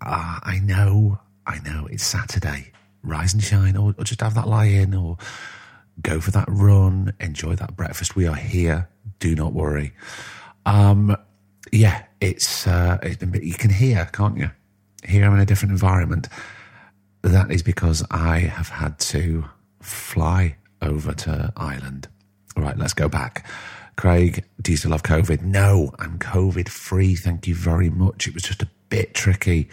Ah, I know, I know. It's Saturday. Rise and shine, or, or just have that lie in, or go for that run. Enjoy that breakfast. We are here. Do not worry. Um, yeah, it's uh, it's been. You can hear, can't you? Here I'm in a different environment. That is because I have had to fly over to Ireland. All right, let's go back. Craig, do you still have COVID? No, I'm COVID free. Thank you very much. It was just a bit tricky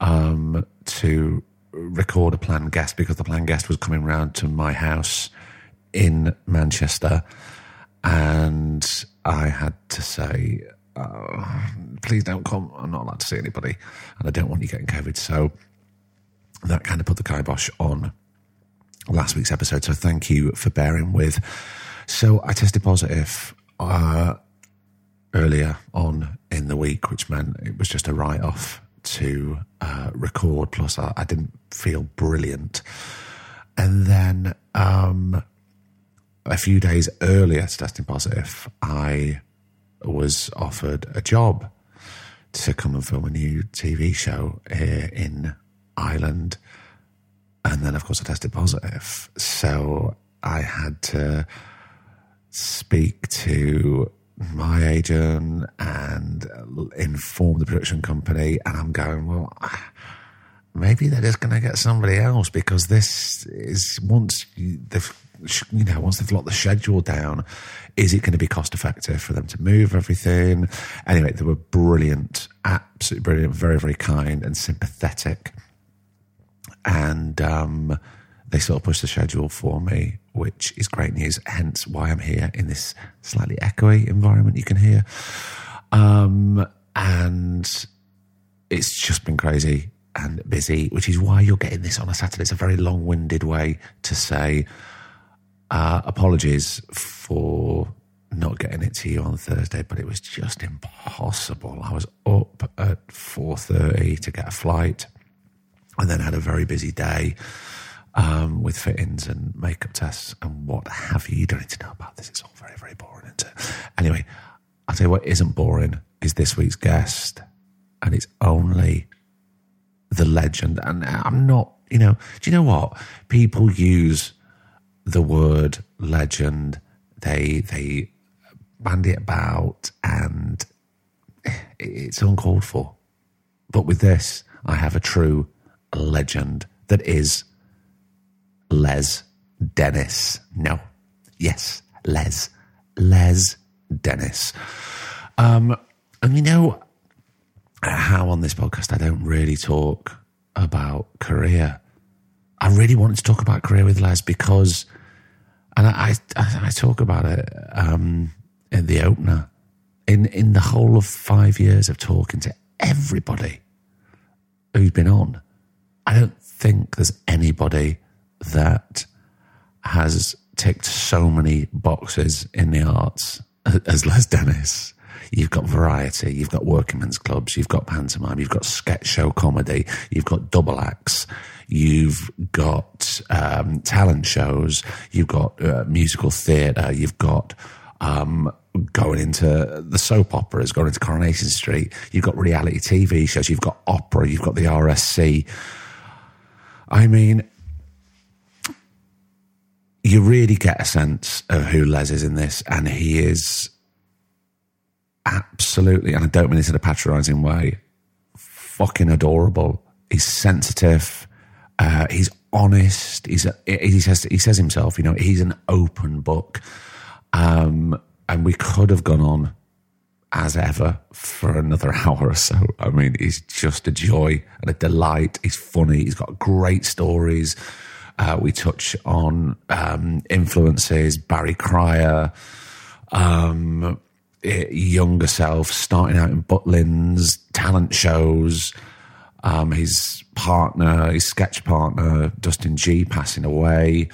um, to record a planned guest because the planned guest was coming round to my house in Manchester, and I had to say, oh, "Please don't come. I'm not allowed to see anybody, and I don't want you getting COVID." So that kind of put the kibosh on last week's episode. So thank you for bearing with. So I tested positive uh, earlier on in the week, which meant it was just a write off to uh, record. Plus, I, I, didn't feel brilliant. And then um, a few days earlier to testing positive, I was offered a job to come and film a new TV show here in Ireland. And then, of course, I tested positive. So I had to speak to my agent and inform the production company. And I'm going, well, maybe they're just going to get somebody else because this is once they've, you know, once they've locked the schedule down, is it going to be cost effective for them to move everything? Anyway, they were brilliant, absolutely brilliant, very, very kind and sympathetic. And, um, they sort of pushed the schedule for me, which is great news. Hence why I'm here in this slightly echoey environment you can hear. Um, and it's just been crazy and busy, which is why you're getting this on a Saturday. It's a very long winded way to say uh, apologies for not getting it to you on Thursday, but it was just impossible. I was up at 4.30 to get a flight and then had a very busy day um, with fittings and makeup tests and what have you. You don't need to know about this. It's all very, very boring, isn't it? Anyway, I'll tell you what isn't boring is this week's guest. And it's only the legend. And I'm not, you know, do you know what? People use the word legend. They, they bandy it about and it's uncalled for. But with this, I have a true legend that is Les Dennis. No. Yes, Les. Les Dennis. Um, and you know how on this podcast I don't really talk about career. I really wanted to talk about career with Les because, and I, I, I talk about it um, in the opener. In in the whole of five years of talking to everybody who's been on, I don't think there's anybody that has ticked so many boxes in the arts as Les Dennis. You've got variety, you've got workingmen's clubs, you've got pantomime, you've got sketch show comedy, you've got double acts, you've got um, talent shows, you've got uh, musical theatre, you've got um, going into the soap operas, going into Coronation Street, you've got reality TV shows, you've got opera, you've got the RSC. I mean, you really get a sense of who Les is in this, and he is absolutely, and I don't mean this in a patronising way, fucking adorable He's sensitive. Uh, he's honest. He's a, he says he says himself, you know, he's an open book. Um, and we could have gone on as ever for another hour or so. I mean, he's just a joy and a delight. He's funny. He's got great stories. Uh, we touch on um, influences, Barry Cryer, um, younger self, starting out in Butlins, talent shows. Um, his partner, his sketch partner, Dustin Gee, passing away.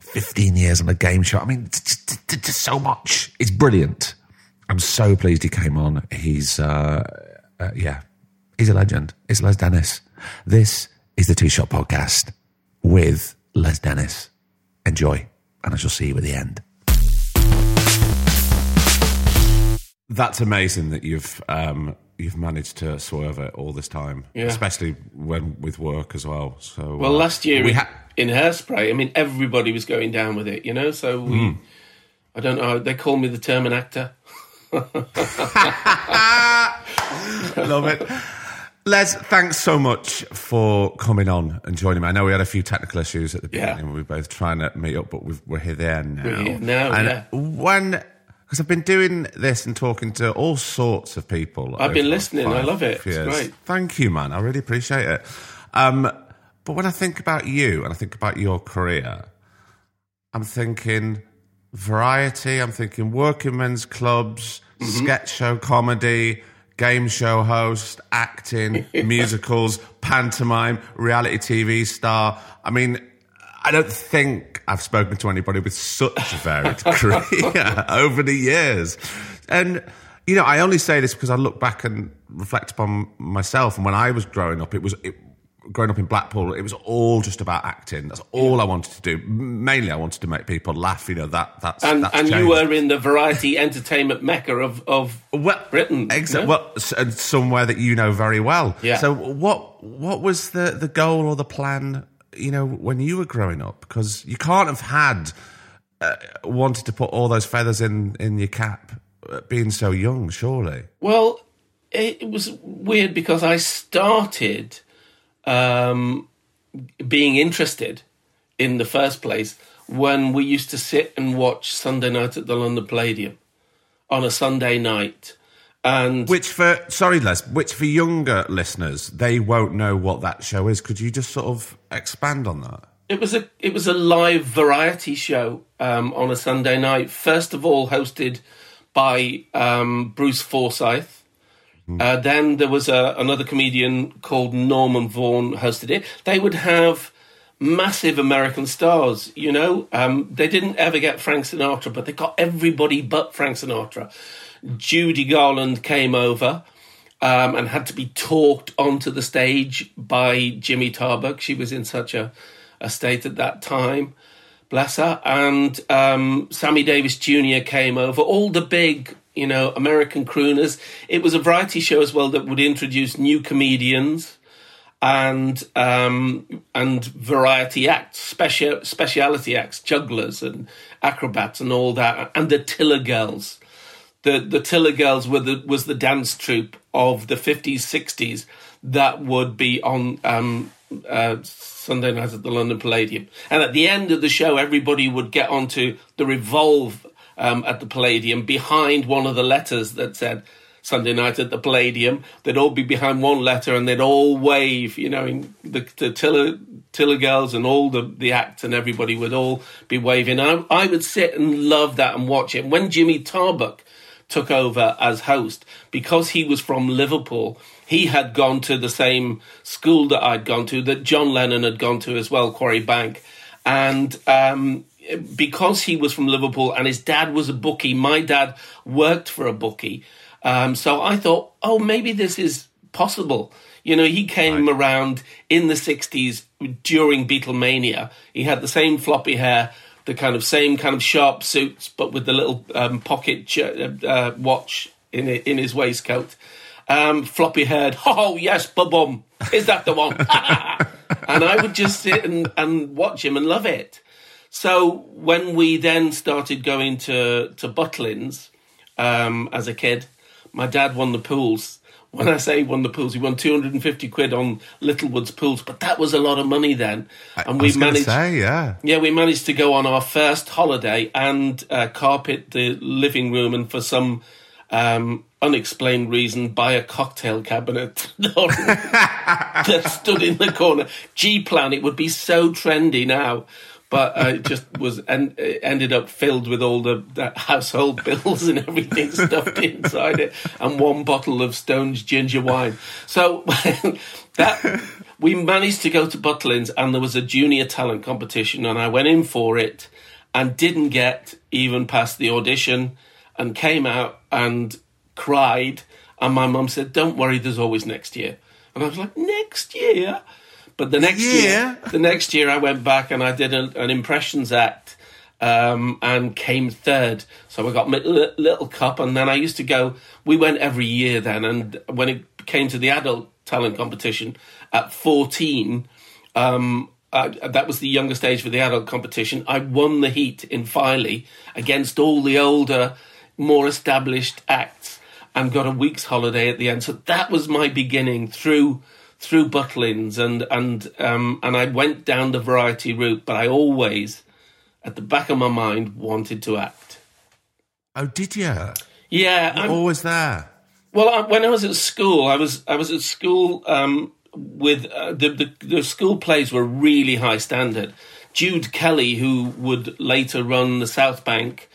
15 years on a game show. I mean, just so much. It's brilliant. I'm so pleased he came on. He's, uh, uh, yeah, he's a legend. It's Les Dennis. This is the Two Shot Podcast with Les Dennis. Enjoy, and I shall see you at the end. That's amazing that you've um, you've managed to swerve it all this time, Yeah. especially when with work as well. So, Well, uh, last year we in, ha- in Hairspray, I mean, everybody was going down with it, you know. So we, Hmm. I don't know. They call me the Termin actor. Love it. Les, thanks so much for coming on and joining me. I know we had a few technical issues at the Yeah. beginning. We were both trying to meet up, but we've, we're here there now. We're here now, and yeah. when, because I've been doing this and talking to all sorts of people. I've been listening. I love it. It's great. Thank you, man. I really appreciate it. Um, but when I think about you and I think about your career, I'm thinking variety. I'm thinking working men's clubs, Mm-hmm. sketch show comedy, game show host, acting, musicals, pantomime, reality TV star. I mean, I don't think I've spoken to anybody with such a varied career over the years. And, you know, I only say this because I look back and reflect upon myself. And when I was growing up, it was. It, growing up in Blackpool, it was all just about acting. That's all I wanted to do. Mainly, I wanted to make people laugh. You know that that's And that's and you were in the variety entertainment mecca of of well, Britain, Exactly. no? Well, and somewhere that you know very well. Yeah. So what what was the the goal or the plan? You know, when you were growing up, because you can't have had uh, wanted to put all those feathers in in your cap, uh, being so young. Surely. Well, it was weird because I started um, being interested in the first place when we used to sit and watch Sunday night at the London Palladium on a Sunday night. And Which for sorry, Les. Which for younger listeners, they won't know what that show is. Could you just sort of expand on that? It was a it was a live variety show um, on a Sunday night. First of all, hosted by um, Bruce Forsyth. Uh, then there was a, another comedian called Norman Vaughan hosted it. They would have massive American stars. You know, um, they didn't ever get Frank Sinatra, but they got everybody but Frank Sinatra. Judy Garland came over um, and had to be talked onto the stage by Jimmy Tarbuck. She was in such a, a state at that time, bless her. And um, Sammy Davis Jr. came over. All the big, you know, American crooners. It was a variety show as well that would introduce new comedians and um, and variety acts, special speciality acts, jugglers and acrobats and all that, and the Tiller Girls the the Tiller Girls were the was the dance troupe of the fifties sixties that would be on um, uh, Sunday night at the London Palladium, and at the end of the show, everybody would get onto the revolve um, at the Palladium behind one of the letters that said. Sunday night at the Palladium, they'd all be behind one letter and they'd all wave, you know, in the, the Tiller, Tiller girls and all the, the acts and everybody would all be waving. I, I would sit and love that and watch it. When Jimmy Tarbuck took over as host because he was from Liverpool. He had gone to the same school that I'd gone to, that John Lennon had gone to as well, Quarry Bank. And um, because he was from Liverpool and his dad was a bookie, my dad worked for a bookie. Um, so I thought, oh, maybe this is possible. You know, he came around in the 60s during Beatlemania. He had the same floppy hair, the kind of same kind of sharp suits, but with the little um, pocket ch- uh, watch in it, in his waistcoat. Um, floppy haired. Oh yes, bum. Is that the one? and I would just sit and, and watch him and love it. So when we then started going to to Butlins um, as a kid, my dad won the pools when I say won the pools, he won 250 quid on Littlewood's pools, but that was a lot of money then. And I we was managed, say, yeah. yeah, we managed to go on our first holiday and uh, carpet the living room, and for some um, unexplained reason, buy a cocktail cabinet that stood in the corner. G plan, it would be so trendy now. But uh, it just was, and ended up filled with all the, the household bills and everything stuffed inside it, and one bottle of Stone's ginger wine. So that we managed to go to Butlins, and there was a junior talent competition, and I went in for it, and didn't get even past the audition, and came out and cried. And my mum said, "Don't worry, there's always next year." And I was like, "Next year." But the next Yeah. year, the next year, I went back and I did a, an impressions act um, and came third. So I got my little cup, and then I used to go. We went every year then, and when it came to the adult talent competition at fourteen, um, that was the youngest age for the adult competition. I won the heat in Filey against all the older, more established acts, and got a week's holiday at the end. So that was my beginning through through Butlins, and and um, and I went down the variety route, but I always, at the back of my mind, wanted to act. Oh, did you? Yeah, I'm, Always there. well, I, when I was at school, I was I was at school um, with uh, the, the the school plays were really high standard. Jude Kelly, who would later run the South Bank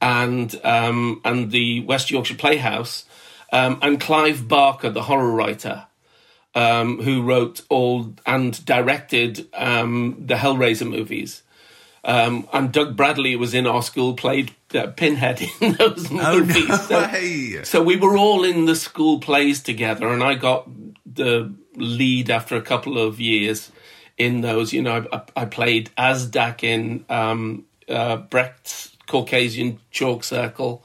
and um, and the West Yorkshire Playhouse, um, and Clive Barker, the horror writer, um, who wrote all and directed um, the Hellraiser movies. Um, and Doug Bradley was in our school, played uh, Pinhead in those movies. no So- way. so we were all in the school plays together, and I got the lead after a couple of years in those. You know, I, I played Azdak in um, uh, Brecht's Caucasian Chalk Circle.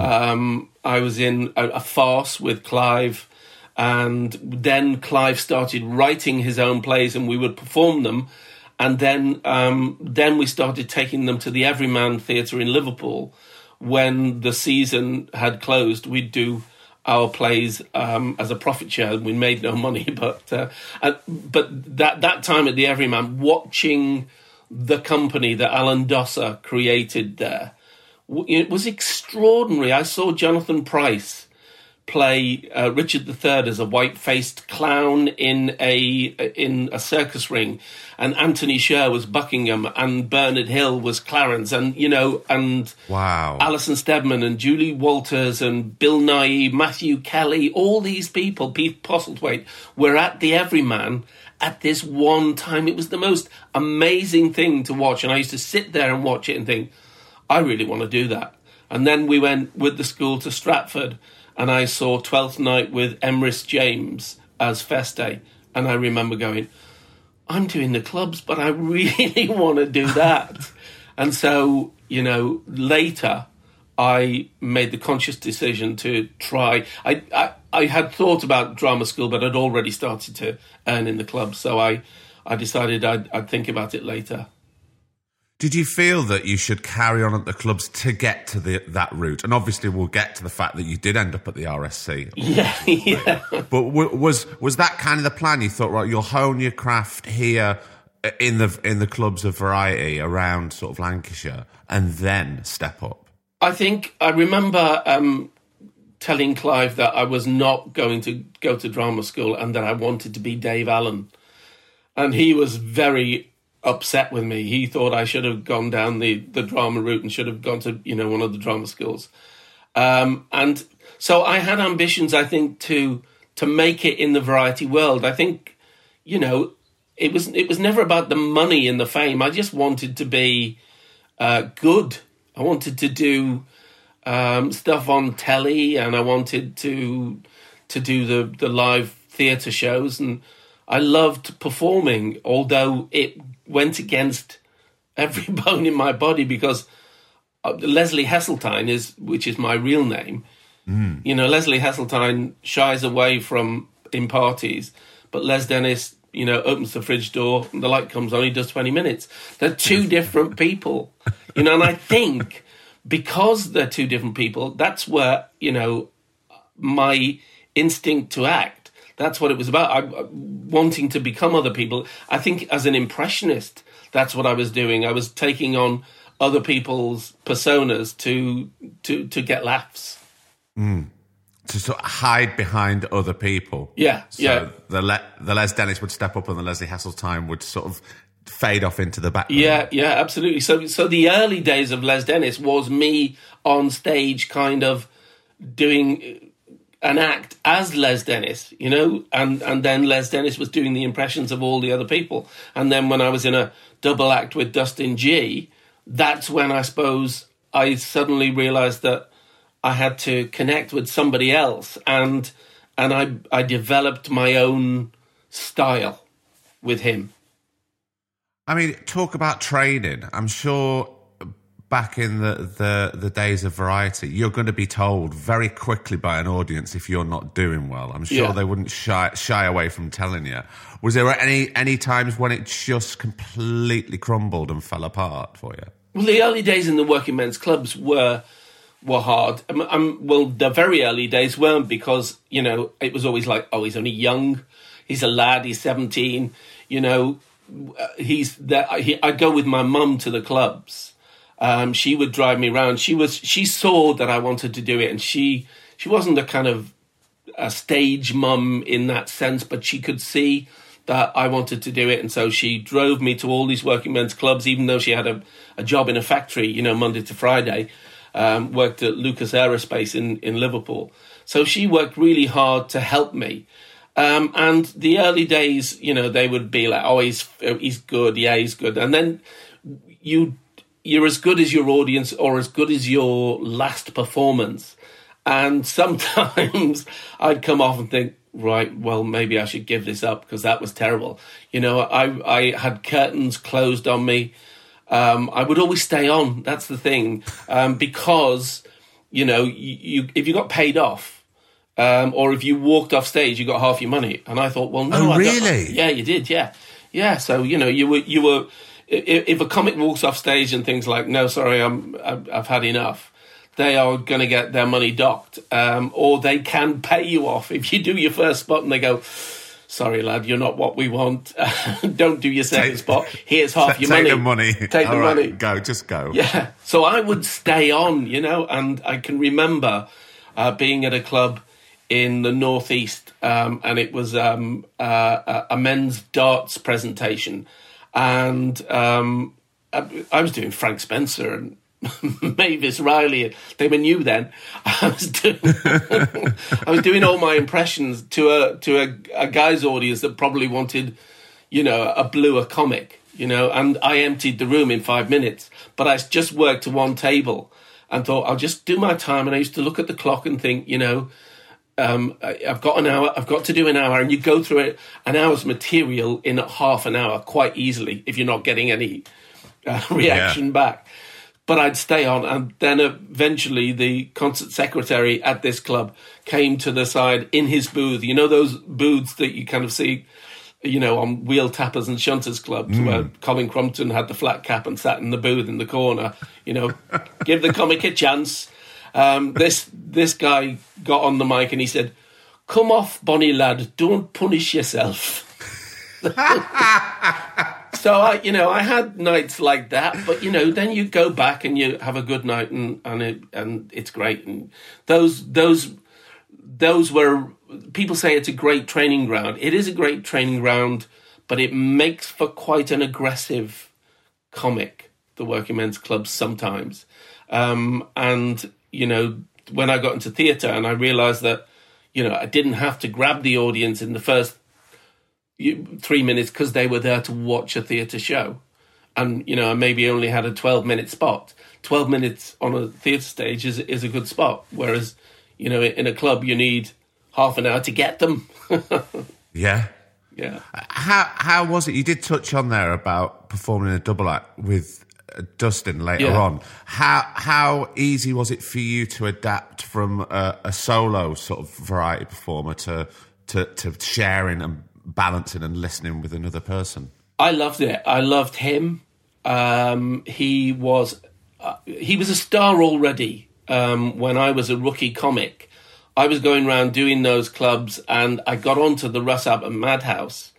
Um, I was in a, a farce with Clive, and then Clive started writing his own plays, and we would perform them. And then, um, then we started taking them to the Everyman Theatre in Liverpool. When the season had closed, we'd do our plays um, as a profit share. And we made no money, but uh, but that that time at the Everyman, watching the company that Alan Dossor created there, it was extraordinary. I saw Jonathan Pryce play uh, Richard III as a white-faced clown in a in a circus ring, and Anthony Sher was Buckingham, and Bernard Hill was Clarence, and you know, and Wow. Alison Steadman and Julie Walters and Bill Nighy, Matthew Kelly, all these people, Pete Postlethwaite, were at the Everyman at this one time. It was the most amazing thing to watch, and I used to sit there and watch it and think, I really want to do that. And then we went with the school to Stratford, and I saw Twelfth Night with Emrys James as Feste, and I remember going, I'm doing the clubs, but I really want to do that. and so, you know, later I made the conscious decision to try. I, I, I had thought about drama school, but I'd already started to earn in the club. So I, I decided I'd, I'd think about it later. Did you feel that you should carry on at the clubs to get to the, that route? And obviously, we'll get to the fact that you did end up at the RSC. Yeah, yeah. But w- was was that kind of the plan? You thought, right, you'll hone your craft here uh, in the in the clubs of variety around sort of Lancashire, and then step up. I think I remember um, telling Clive that I was not going to go to drama school and that I wanted to be Dave Allen. And he was very upset with me. He thought I should have gone down the, the drama route and should have gone to, you know, one of the drama schools. Um, and so I had ambitions, I think, to to make it in the variety world. I think, you know, it was it was never about the money and the fame. I just wanted to be uh, good. I wanted to do um, stuff on telly, and I wanted to to do the the live theatre shows, and I loved performing. Although it went against every bone in my body because uh, Leslie Heseltine is, which is my real name. You know, Leslie Heseltine shies away from in parties, but Les Dennis, you know, opens the fridge door and the light comes on. He does twenty minutes. They're two different people, you know. And I think because they're two different people, that's where you know my instinct to act. That's what it was about. I, wanting to become other people. I think as an impressionist, that's what I was doing. I was taking on other people's personas to to to get laughs. Mm. To sort of hide behind other people. Yeah, so yeah. The Le- the Les Dennis would step up, and the Leslie Heseltine would sort of fade off into the background. Yeah, yeah, absolutely. So, so the early days of Les Dennis was me on stage, kind of doing an act as Les Dennis, you know, and and then Les Dennis was doing the impressions of all the other people, and then when I was in a double act with Dustin Gee, that's when I suppose I suddenly realised that I had to connect with somebody else, and and I I developed my own style with him. I mean, talk about training. I'm sure back in the, the, the days of variety, you're going to be told very quickly by an audience if you're not doing well. I'm sure Yeah. they wouldn't shy, shy away from telling you. Was there any any times when it just completely crumbled and fell apart for you? Well, the early days in the working men's clubs were were hard. Um, um, well, the very early days weren't because you know it was always like, oh, he's only young, he's a lad, he's seventeen. You know, uh, he's. He, I'd go with my mum to the clubs. Um, she would drive me around. She was she saw that I wanted to do it, and she she wasn't a kind of a stage mum in that sense, but she could see that I wanted to do it, and so she drove me to all these working men's clubs, even though she had a, a job in a factory, you know, Monday to Friday. Um, worked at Lucas Aerospace in in Liverpool, so she worked really hard to help me. Um, and the early days, you know, they would be like, "Oh, he's he's good, yeah, he's good," and then you you're as good as your audience or as good as your last performance. And sometimes I'd come off and think, right, well, maybe I should give this up because that was terrible. You know, I, I had curtains closed on me. Um, I would always stay on. That's the thing. Um, because, you know, you, you, if you got paid off, um, or if you walked off stage, you got half your money. And I thought, well, no, Oh, really? yeah, you did. Yeah, yeah. So you know, you were you were. If, if a comic walks off stage and things like, no, sorry, I'm I've, I've had enough, they are going to get their money docked, um, or they can pay you off if you do your first spot and they go. Sorry, lad, you're not what we want. Don't do your second Take- spot. Here's half your Take money. the money. Take the All right, money. Go, just go. Yeah. So I would stay on, you know, and I can remember uh, being at a club in the northeast, um, and it was um, uh, a men's darts presentation, and um, I, I was doing Frank Spencer and. Mavis Riley, they were new then. I was doing, I was doing all my impressions to a to a, a guy's audience that probably wanted you know, a bluer comic, you know, and I emptied the room in five minutes. But I just worked to one table and thought, I'll just do my time. And I used to look at the clock and think, you know, um, I've got an hour, I've got to do an hour. And you go through it, an hour's material in half an hour quite easily if you're not getting any uh, reaction back. But I'd stay on, and then eventually the concert secretary at this club came to the side in his booth. You know those booths that you kind of see, you know, on wheel tappers and shunters clubs, where Colin Crompton had the flat cap and sat in the booth in the corner. You know, give the comic a chance. Um, this this guy got on the mic and he said, "Come off, Bonnie lad, don't punish yourself." So I, you know, I had nights like that, but you know, then you go back and you have a good night, and and it, and it's great. And those those those were people say it's a great training ground. It is a great training ground, but it makes for quite an aggressive comic. The working men's clubs sometimes, um, and you know, when I got into theatre and I realised that, you know, I didn't have to grab the audience in the first three minutes because they were there to watch a theatre show. And, you know, I maybe only had a 12 minute spot. 12 minutes on a theatre stage is, is a good spot. Whereas, you know, in a club, you need half an hour to get them. Yeah. yeah. How how was it? You did touch on there about performing a double act with Dustin later Yeah. on. How how easy was it for you to adapt from a, a solo sort of variety performer to to to sharing and balancing and listening with another person? I loved it. I loved him. Um, he was uh, he was a star already um, when I was a rookie comic I was going around doing those clubs, and I got onto the Russ Abbott Madhouse,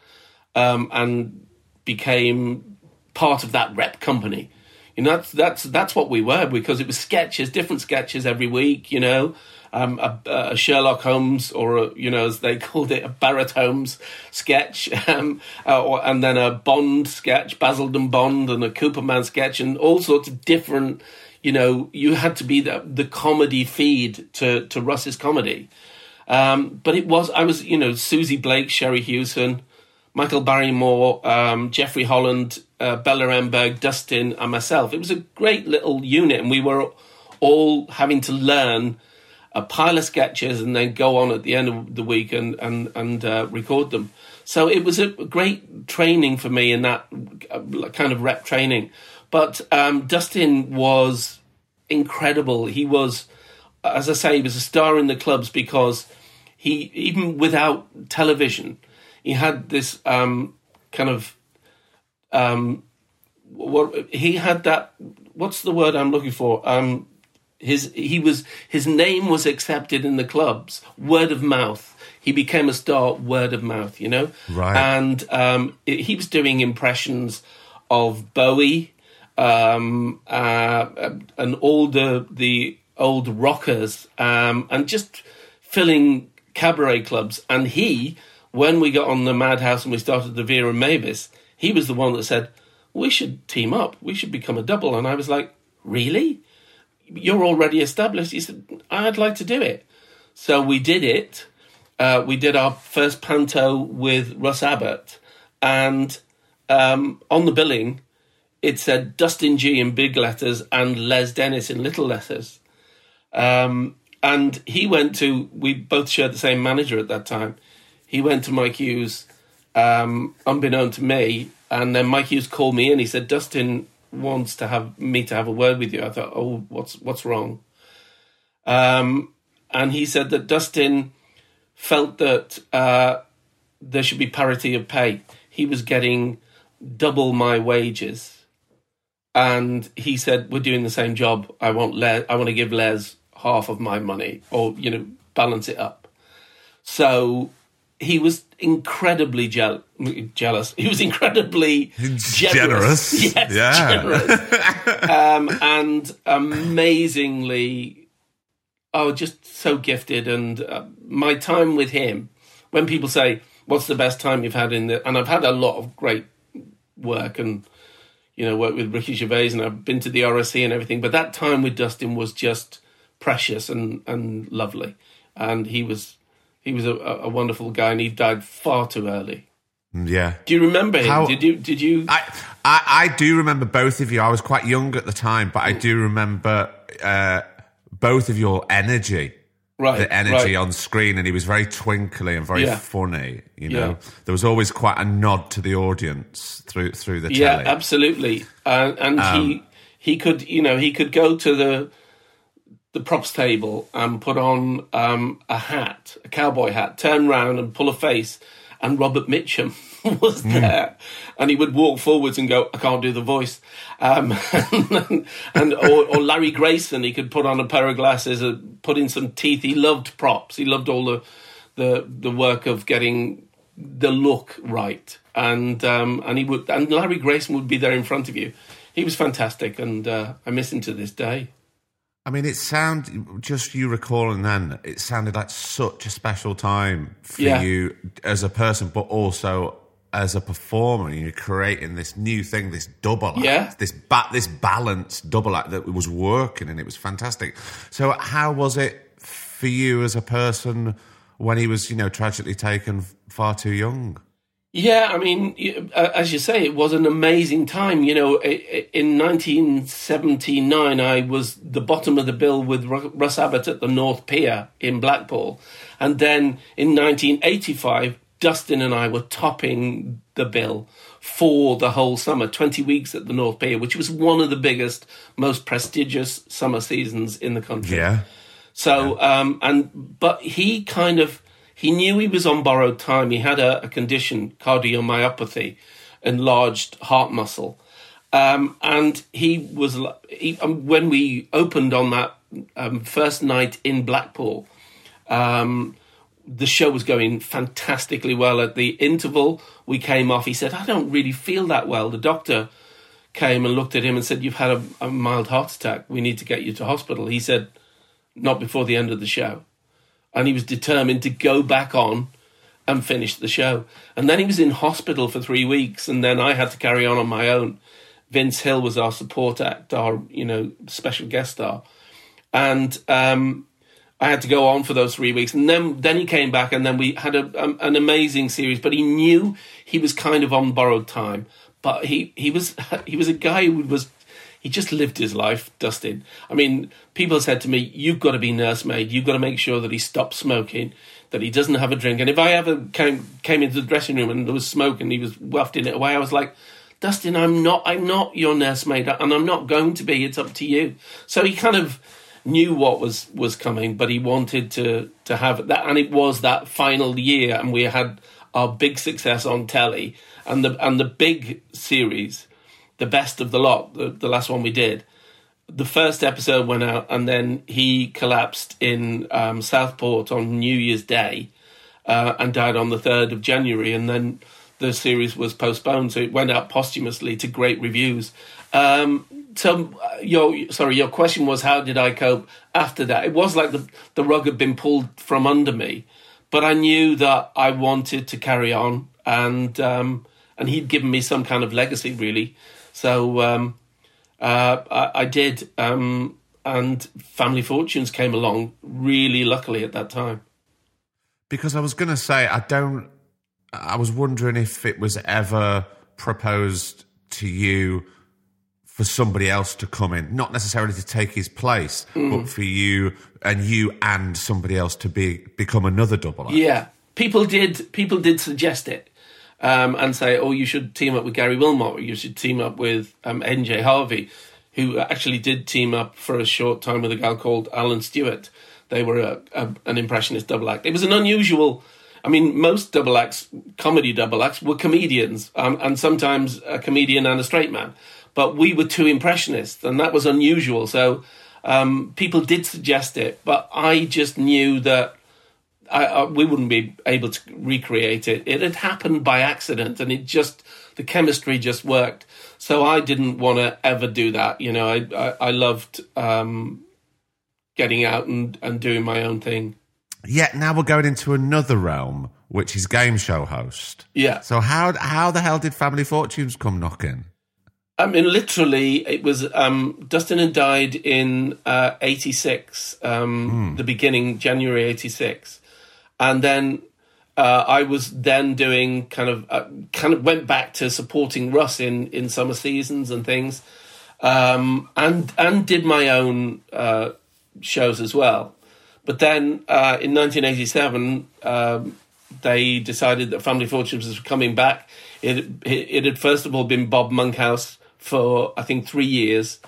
um, and became part of that rep company. You know, that's that's that's what we were because it was sketches, different sketches every week. You know, um, a, a, Sherlock Holmes or a, you know as they called it a Barrett Holmes sketch, um, uh, or, and then a Bond sketch, Basildon Bond, and a Cooperman sketch, and all sorts of different. You know, you had to be the, the comedy feed to to Russ's comedy. Um, but it was I was you know Susie Blake, Sherrie Hewson, Michael Barrymore, um, Jeffrey Holland, uh, Bella Emberg, Dustin, and myself. It was a great little unit, and we were all having to learn a pile of sketches and then go on at the end of the week and and and uh, record them. So it was a great training for me in that uh, kind of rep training. But um, Dustin was incredible. He was, as I say, he was a star in the clubs because he even without television he had this um, kind of um, what he had that what's the word I'm looking for? Um, his he was his name was accepted in the clubs. Word of mouth. He became a star word of mouth you know? Right. And um, it, he was doing impressions of Bowie um, uh, and all the the old rockers um, and just filling cabaret clubs. And he when we got on the Madhouse and we started the Vera Mavis, he was the one that said, we should team up. We should become a double. And I was like, really? You're already established. He said, I'd like to do it. So we did it. Uh, we did our first panto with Russ Abbott. And um, on the billing, it said Dustin Gee in big letters and Les Dennis in little letters. Um, and he went to, we both shared the same manager at that time he went to Mike Hughes, um, unbeknown to me, and then Mike Hughes called me and he said, Dustin wants to have me to have a word with you. I thought, oh, what's what's wrong? Um, and he said that Dustin felt that uh, there should be parity of pay. He was getting double my wages, and he said, "We're doing the same job. I want Les. I want to give Les half of my money, or you know, balance it up." So he was incredibly je- jealous. He was incredibly generous. generous. Yes, yeah. generous. um, and amazingly, oh, just so gifted. And uh, my time with him, when people say, "What's the best time you've had in the?" and I've had a lot of great work and you know worked with Ricky Gervais and I've been to the RSC and everything, but that time with Dustin was just precious and and lovely, and he was he was a, a wonderful guy, and he died far too early. Yeah. Do you remember him? How, did you? Did you? I, I, I do remember both of you. I was quite young at the time, but I do remember uh, both of your energy. Right, the energy right. on screen, and he was very twinkly and very Yeah. funny. You know, Yeah. there was always quite a nod to the audience through through the Yeah, telly. absolutely. Uh, and Um, he he could you know he could go to the the props table and put on um, a hat, a cowboy hat, turn round and pull a face, and Robert Mitchum was Hmm. there, and he would walk forwards and go, "I can't do the voice," um, and, and or, or Larry Grayson, he could put on a pair of glasses and put in some teeth. He loved props. He loved all the the the work of getting the look right, and um, and he would and Larry Grayson would be there in front of you. He was fantastic, and uh, I miss him to this day. I mean, it sound just you recalling then. It sounded like such a special time for Yeah. you as a person, but also as a performer. You're creating this new thing, this double act, Yeah. this ba- this balanced double act that was working, and it was fantastic. So, how was it for you as a person when he was, you know, tragically taken far too young? Yeah, I mean, as you say, it was an amazing time. You know, in 1979, I was the bottom of the bill with Russ Abbott at the North Pier in Blackpool. And then in 1985, Dustin and I were topping the bill for the whole summer, 20 weeks at the North Pier, which was one of the biggest, most prestigious summer seasons in the country. Yeah, So, um, and but he kind of he knew he was on borrowed time. He had a, a condition, cardiomyopathy, enlarged heart muscle, um, and he was he, um, when we opened on that um, first night in Blackpool. Um, the show was going fantastically well. At the interval, we came off. He said, I don't really feel that well. The doctor came and looked at him and said, You've had a, a mild heart attack. We need to get you to hospital. He said, Not before the end of the show. And he was determined to go back on and finish the show. And then he was in hospital for three weeks, and then I had to carry on on my own. Vince Hill was our support act, our you know special guest star, and um, I had to go on for those three weeks, and then then he came back, and then we had a, um, an amazing series. But he knew he was kind of on borrowed time. But he he was he was a guy who was he just lived his life, Dustin. I mean, people said to me, "You've got to be nursemaid. You've got to make sure that he stops smoking, that he doesn't have a drink." And if I ever came came into the dressing room and there was smoke and he was wafting it away, I was like, "Dustin, I'm not I'm not your nursemaid, and I'm not going to be. It's up to you." So he kind of knew what was was coming, but he wanted to to have that, and it was that final year, and we had our big success on telly, and the and the big series, the best of the lot, the, the last one we did. The first episode went out, and then he collapsed in um, Southport on New Year's Day, uh, and died on the third of January, and then the series was postponed, so it went out posthumously to great reviews. Um, so uh, your sorry, your question was how did I cope after that? It was like the the rug had been pulled from under me, but I knew that I wanted to carry on, and um, and he'd given me some kind of legacy, really. So um, uh, I, I, did, um, and Family Fortunes came along really luckily at that time. Because I was going to say, I don't. I was wondering if it was ever proposed to you for somebody else to come in, not necessarily to take his place, mm. but for you and you and somebody else to be become another double act. Yeah, people did. People did suggest it um, and say, "Oh, you should team up with Gary Wilmot. Or you should team up with um, Aiden J. Harvey, who actually did team up for a short time with a gal called Allan Stewart. They were a, a, an impressionist double act. It was an unusual." I mean, most double acts, comedy double acts, were comedians, um, and sometimes a comedian and a straight man but we were two impressionists, and that was unusual. So um, people did suggest it, but I just knew that I, I, we wouldn't be able to recreate it. It had happened by accident, and it just the chemistry just worked. So I didn't want to ever do that. You know, I I, I loved um, getting out and, and doing my own thing. Yeah, now we're going into another realm, which is game show host. Yeah. So how how the hell did Family Fortunes come knocking? I mean, literally, it was um, Dustin had died in uh, '86, um, mm. the beginning January '86, and then uh, I was then doing kind of uh, kind of went back to supporting Russ in in summer seasons and things, um, and and did my own uh, shows as well. But then uh, in 1987, um, they decided that Family Fortunes was coming back. It, it, it had first of all been Bob Monkhouse for I think three years.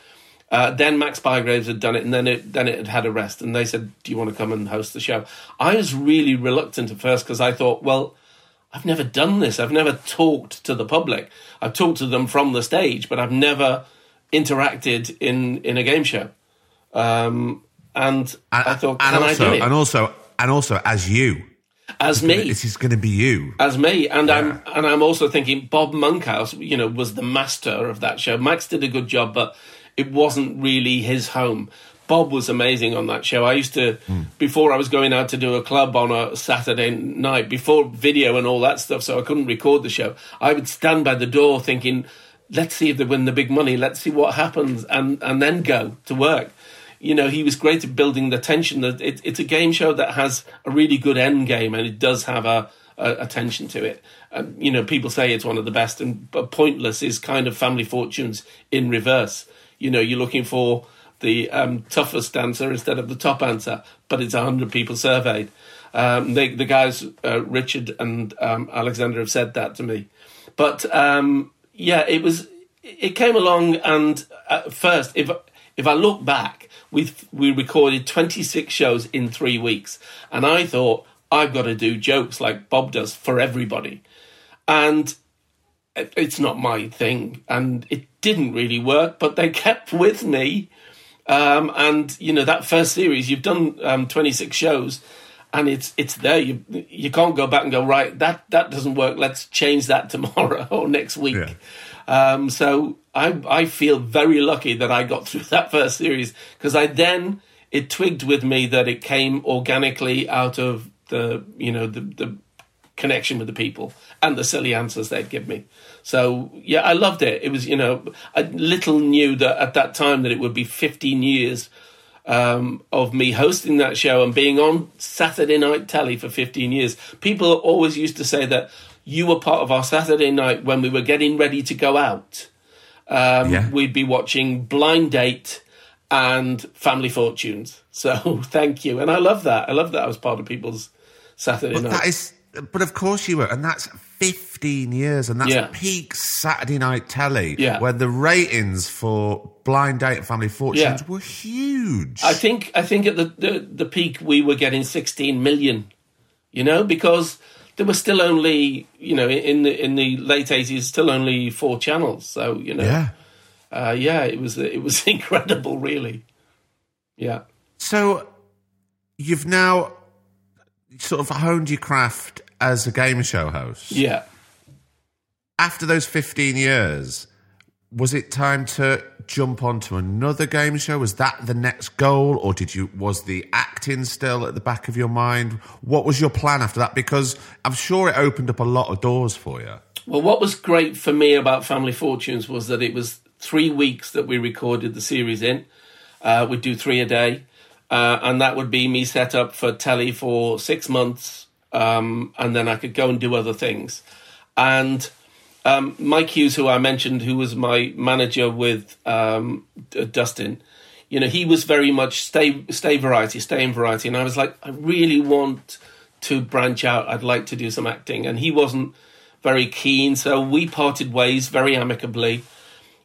Uh, then Max Bygraves had done it, and then it then it had had a rest. And they said, "Do you want to come and host the show?" I was really reluctant at first because I thought, well, I've never done this. I've never talked to the public. I've talked to them from the stage, but I've never interacted in in a game show. Um, and, and I thought, and also, and also, and also, as you, as me. This is going to be you. As me, and yeah. I'm and I'm also thinking Bob Monkhouse, you know, was the master of that show. Max did a good job, but it wasn't really his home. Bob was amazing on that show. I used to, mm. before I was going out to do a club on a Saturday night, before video and all that stuff, so I couldn't record the show. I would stand by the door thinking, let's see if they win the big money, let's see what happens, and, and then go to work you know, he was great at building the tension. That it, it's a game show that has a really good end game, and it does have a, a, a tension to it. Um, you know, people say it's one of the best, and but Pointless is kind of Family Fortunes in reverse. You know, you're looking for the um, toughest answer instead of the top answer, but it's hundred people surveyed. Um, they, the guys, uh, Richard and um, Alexander, have said that to me. But um, yeah, it was. It came along, and at first, if if I look back, we we recorded 26 shows in three weeks, and I thought I've got to do jokes like Bob does for everybody, and it's not my thing, and it didn't really work. But they kept with me, um, and you know that first series, you've done um, 26 shows, and it's it's there. You you can't go back and go right. That that doesn't work. Let's change that tomorrow or next week. Yeah. Um, so I I feel very lucky that I got through that first series because I then it twigged with me that it came organically out of the you know the the connection with the people and the silly answers they'd give me. So yeah, I loved it. It was you know I little knew that at that time that it would be 15 years um, of me hosting that show and being on Saturday night telly for 15 years. People always used to say that you were part of our Saturday night when we were getting ready to go out. Um, Yeah. We'd be watching Blind Date and Family Fortunes. So thank you, and I love that. I love that I was part of people's Saturday But night. that is, but of course you were, and that's 15 years, and that's Yeah. peak Saturday night telly, Yeah. where the ratings for Blind Date and Family Fortunes Yeah. were huge. I think I think at the, the the peak we were getting 16 million, you know, because there were still only you know in the in the late 80s still only four channels, so you know, yeah. uh, yeah, it was it was incredible, really. Yeah, So you've now sort of honed your craft as a game show host. yeah. After those 15 years, was it time to jump onto another game show? Was that the next goal, or did you was the acting still at the back of your mind? What was your plan after that? Because I'm sure it opened up a lot of doors for you. Well, what was great for me about Family Fortunes was that it was three weeks that we recorded the series in. Uh, we'd do three a day, uh, and that would be me set up for telly for six months, um, and then I could go and do other things. And um, Mike Hughes, who I mentioned, who was my manager with um, Dustin, you know, he was very much stay stay variety, stay in variety, and I was like, I really want to branch out. I'd like to do some acting, and he wasn't very keen, so we parted ways very amicably.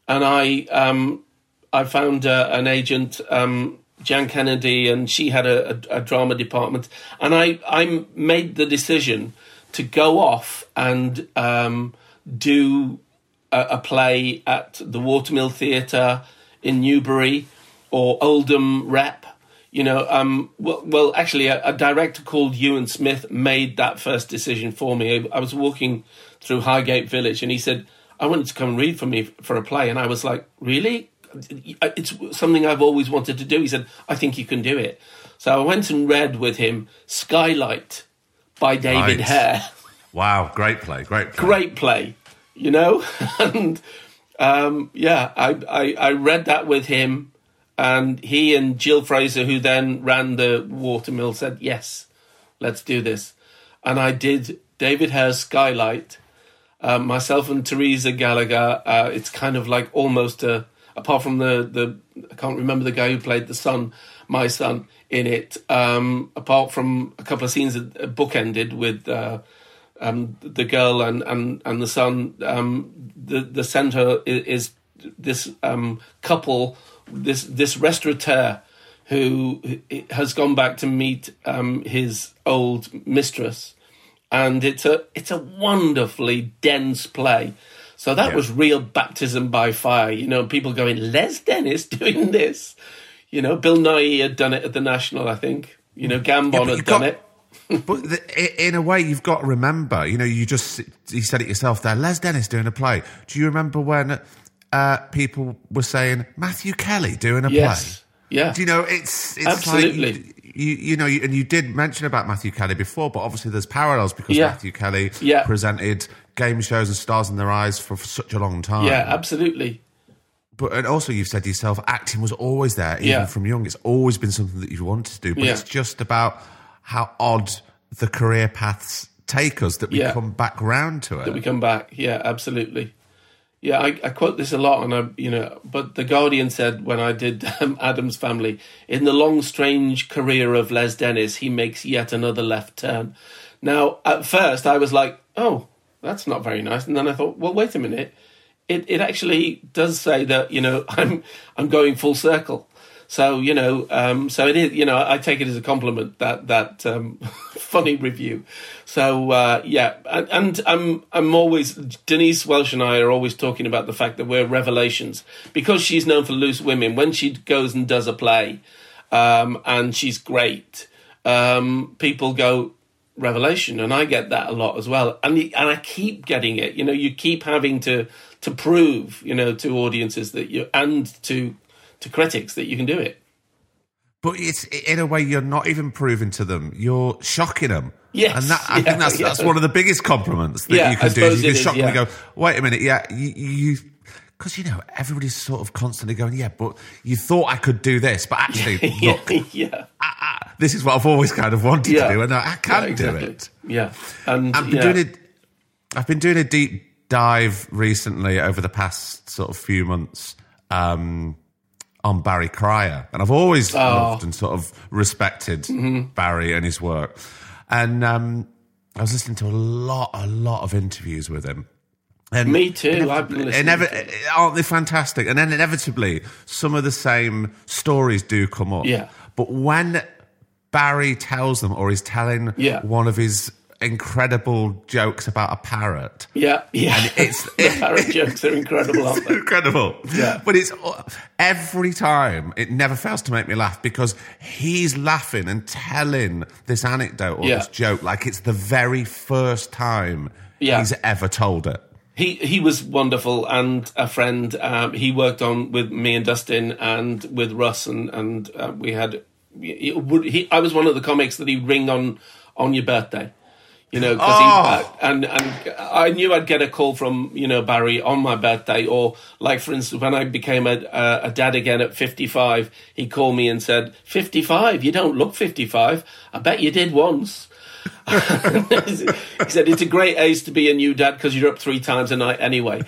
And I um, I found uh, an agent, um, Jan Kennedy, and she had a, a, a drama department. And I, I made the decision to go off and um, do a, a play at the Watermill Theatre in Newbury or Oldham Rep. You know, um, well, well, actually, a, a director called Ewan Smith made that first decision for me. I, I was walking through Highgate Village, and he said, "I wanted to come and read for me for a play," and I was like, "Really? It's something I've always wanted to do." He said, "I think you can do it." So I went and read with him Skylight by David Right. Hare Wow, great play, great play. great play, you know. and um, yeah, I, I I read that with him, and he and Jill Fraser, who then ran the watermill, said yes, let's do this, and I did David Hare's Skylight. Um, myself and Teresa Gallagher. Uh, it's kind of like almost a apart from the the I can't remember the guy who played the son, my son in it. Um, apart from a couple of scenes that uh, bookended with. Uh, um, the girl and, and, and the son. Um, the the center is, is this um, couple, this this restaurateur who has gone back to meet um, his old mistress, and it's a it's a wonderfully dense play. So that Yeah. was real baptism by fire. You know, people going, Les Dennis doing this. You know, Bill Nighy had done it at the National, I think. You know, Gambon but had done got- it. But the, in a way, you've got to remember. You know, you just you said it yourself there. Les Dennis doing a play. Do you remember when uh, people were saying Matthew Kelly doing a play? Yes. Yeah. Do you know it's, it's Absolutely. Like you, you, you know, you, and you did mention about Matthew Kelly before, but obviously there's parallels because Yeah. Matthew Kelly Yeah. presented game shows and stars in their eyes for, for such a long time. Yeah, absolutely. But and also you've said to yourself, acting was always there, even Yeah. from young. It's always been something that you've wanted to do. But Yeah. it's just about how odd the career paths take us that we Yeah. come back round to it. that we come back. Yeah, absolutely. Yeah, I, I quote this a lot, and I, you know, but the Guardian said when I did um, Addams Family, in the long, strange career of Les Dennis, he makes yet another left turn. Now, at first, I was like, oh, that's not very nice, and then I thought, well, wait a minute, it it actually does say that you know I'm I'm going full circle. So you know, um, so it is. You know, I take it as a compliment that that um, funny review. So uh, yeah, and, and I'm I'm always Denise Welch and I are always talking about the fact that we're revelations because she's known for Loose Women. When she goes and does a play, um, and she's great, um, people go revelation, and I get that a lot as well. And and I keep getting it. You know, you keep having to to prove, you know, to audiences that you and to to critics that you can do it. But it's in a way you're not even proving to them; you're shocking them. Yes, and that, I yeah, think that's yeah. that's one of the biggest compliments that Yeah, you can do. Is you can is, shock them and go, "Wait a minute, yeah, you." you because you know everybody's sort of constantly going, yeah, but you thought I could do this, but actually, look, yeah, ah, ah, this is what I've always kind of wanted yeah, to do, and I, I can Yeah, exactly. do it. Yeah, and I've been yeah. doing it. I've been doing a deep dive recently over the past sort of few months um, on Barry Cryer, and I've always Oh. loved and sort of respected Mm-hmm. Barry and his work. And um, I was listening to a lot, a lot of interviews with him. And Me too. I've been listening. Aren't they fantastic? And then inevitably, some of the same stories do come up. Yeah. But when Barry tells them, or he's telling Yeah. one of his incredible jokes about a parrot, yeah, yeah. it's the parrot jokes are incredible, aren't they? incredible. Yeah. But it's every time it never fails to make me laugh because he's laughing and telling this anecdote or Yeah. this joke like it's the very first time Yeah. he's ever told it. He he was wonderful and a friend. Um, he worked on with me and Dustin and with Russ and and uh, we had. He, he, I was one of the comics that he'd ring on on your birthday. You know, because Oh. uh, and and I knew I'd get a call from you know Barry on my birthday, or like for instance when I became a a, a dad again at fifty five, he called me and said, 55, you don't look fifty five. I bet you did once." he said it's a great age to be a new dad because you're up three times a night anyway.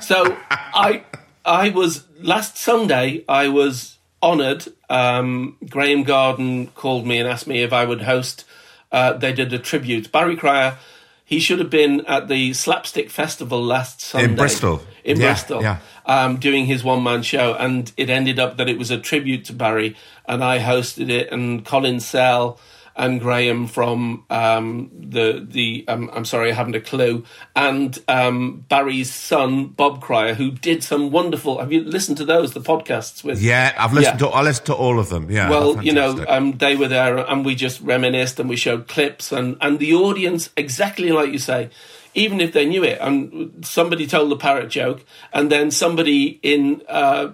So I I was last Sunday I was honoured. Um, Graeme Garden called me and asked me if I would host. Uh, they did a tribute. Barry Cryer. He should have been at the Slapstick Festival last Sunday in Bristol. In Yeah, Bristol, yeah. um, doing his one man show, and it ended up that it was a tribute to Barry, and I hosted it, and Colin Sell and Graeme from um, the the um, I'm sorry, I haven't a clue, and um, Barry's son Bob Cryer, who did some wonderful. Have you listened to those the podcasts with? Yeah, I've listened Yeah. to I listened to all of them. Yeah. Well, you know, um, they were there, and we just reminisced, and we showed clips, and and the audience, exactly like you say, even if they knew it, and somebody told the parrot joke, and then somebody in uh,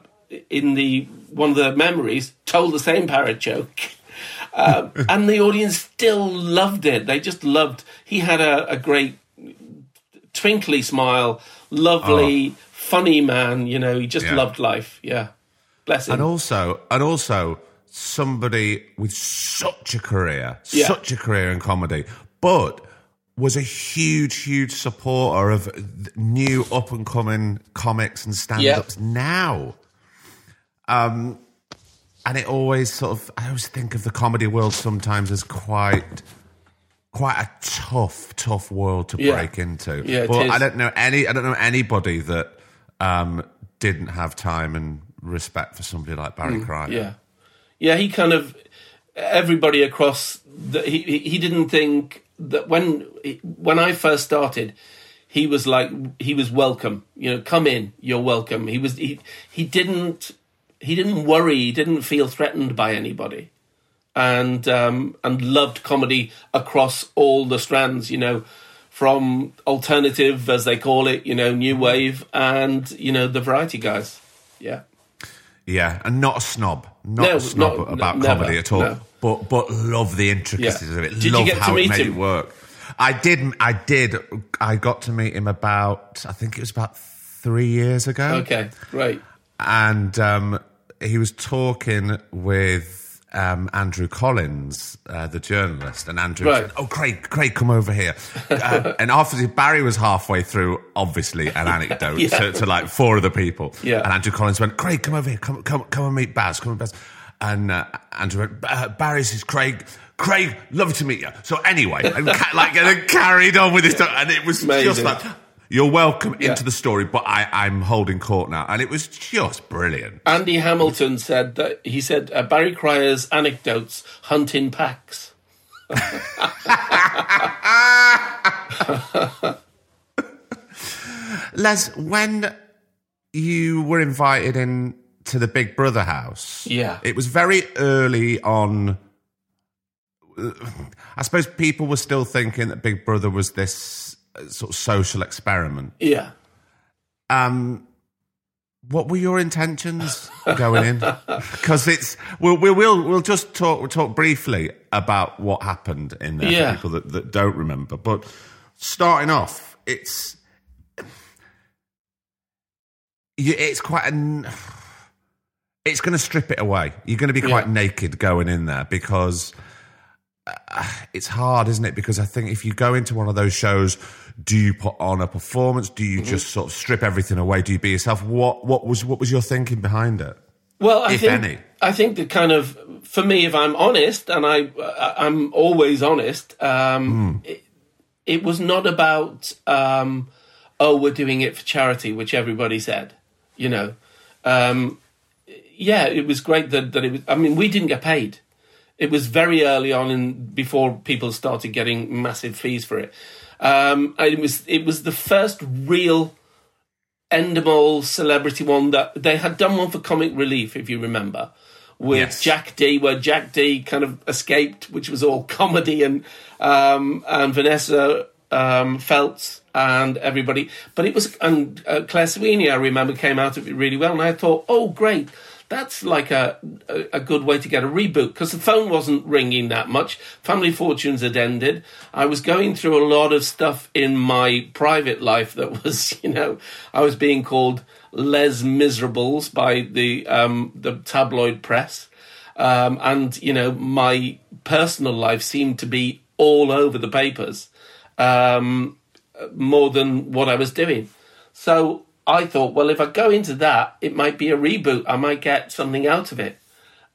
in the one of the memories told the same parrot joke. Um, and the audience still loved it. They just loved. He had a, a great twinkly smile, lovely, funny man. You know, he just Yeah. loved life. Yeah, bless him. and also and also somebody with such a career, Yeah. such a career in comedy, but was a huge, huge supporter of new up and coming comics and stand ups now. Um, and it always sort of, I always think of the comedy world sometimes as quite, quite a tough, tough world to Yeah. break into. Yeah, is. I don't know any, I don't know anybody that um, didn't have time and respect for somebody like Barry Cryer. Mm, Yeah, yeah. He kind of everybody across. The, he he he didn't think that when when I first started, he was like he was welcome. You know, come in, you're welcome. He was he he didn't he didn't worry. He didn't feel threatened by anybody, and um, and loved comedy across all the strands. You know. From alternative, as they call it, you know, new wave, and you know the variety guys. Yeah. Yeah, and not a snob, not No, a snob not- about comedy at all. no. But but love the intricacies Yeah. of it. Did you love how meet it made him? it work. I did. I did. I got to meet him about. I think it was about three years ago. Okay, great. and um, he was talking with um, Andrew Collins, uh, the journalist, and Andrew Right. said, "Oh, Craig, Craig, come over here." Uh, and after Barry was halfway through, obviously an anecdote Yeah. to, to like four of the people, Yeah. and Andrew Collins went, "Craig, come over here, come, come, come and meet Baz, come and Baz." And uh, Andrew went, uh, "Barry says, Craig." Craig, lovely to meet you. So anyway, and ca- like and then carried on with this, stuff, and it was just like, you're welcome Yeah. into the story, but I, I'm holding court now. And it was just brilliant. Andy Hamilton said that he said uh, Barry Cryer's anecdotes hunt in packs. Les, when you were invited in to the Big Brother house, Yeah. it was very early on I suppose people were still thinking that Big Brother was this sort of social experiment. Yeah. Um, what were your intentions going in? Because it's we'll, we'll we'll we'll just talk talk briefly about what happened in there Yeah. for people that, that don't remember. But starting off, it's it's quite an it's going to strip it away. You're going to be quite Yeah. naked going in there because uh, it's hard, isn't it? Because I think if you go into one of those shows, do you put on a performance? Do you just sort of strip everything away? Do you be yourself? What what was what was your thinking behind it? Well, I If think any. I think the kind of for me, if I'm honest, and I I'm always honest, um, it, it was not about um, oh we're doing it for charity, which everybody said, you know. Um, yeah, it was great that that it was. I mean, we didn't get paid. It was very early on, and before people started getting massive fees for it. Um, it was it was the first real Endemol celebrity one that they had done one for Comic Relief, if you remember, with Yes. Jack Dee, where Jack Dee kind of escaped, which was all comedy, and um, and Vanessa um, Feltz and everybody. But it was and uh, Claire Sweeney, I remember, came out of it really well, and I thought, oh great. That's like a, a good way to get a reboot because the phone wasn't ringing that much. Family Fortunes had ended. I was going through a lot of stuff in my private life that was, you know, I was being called Les Miserables by the um, the tabloid press, um, and you know my personal life seemed to be all over the papers um, more than what I was doing. So I thought, well, if I go into that, it might be a reboot. I might get something out of it.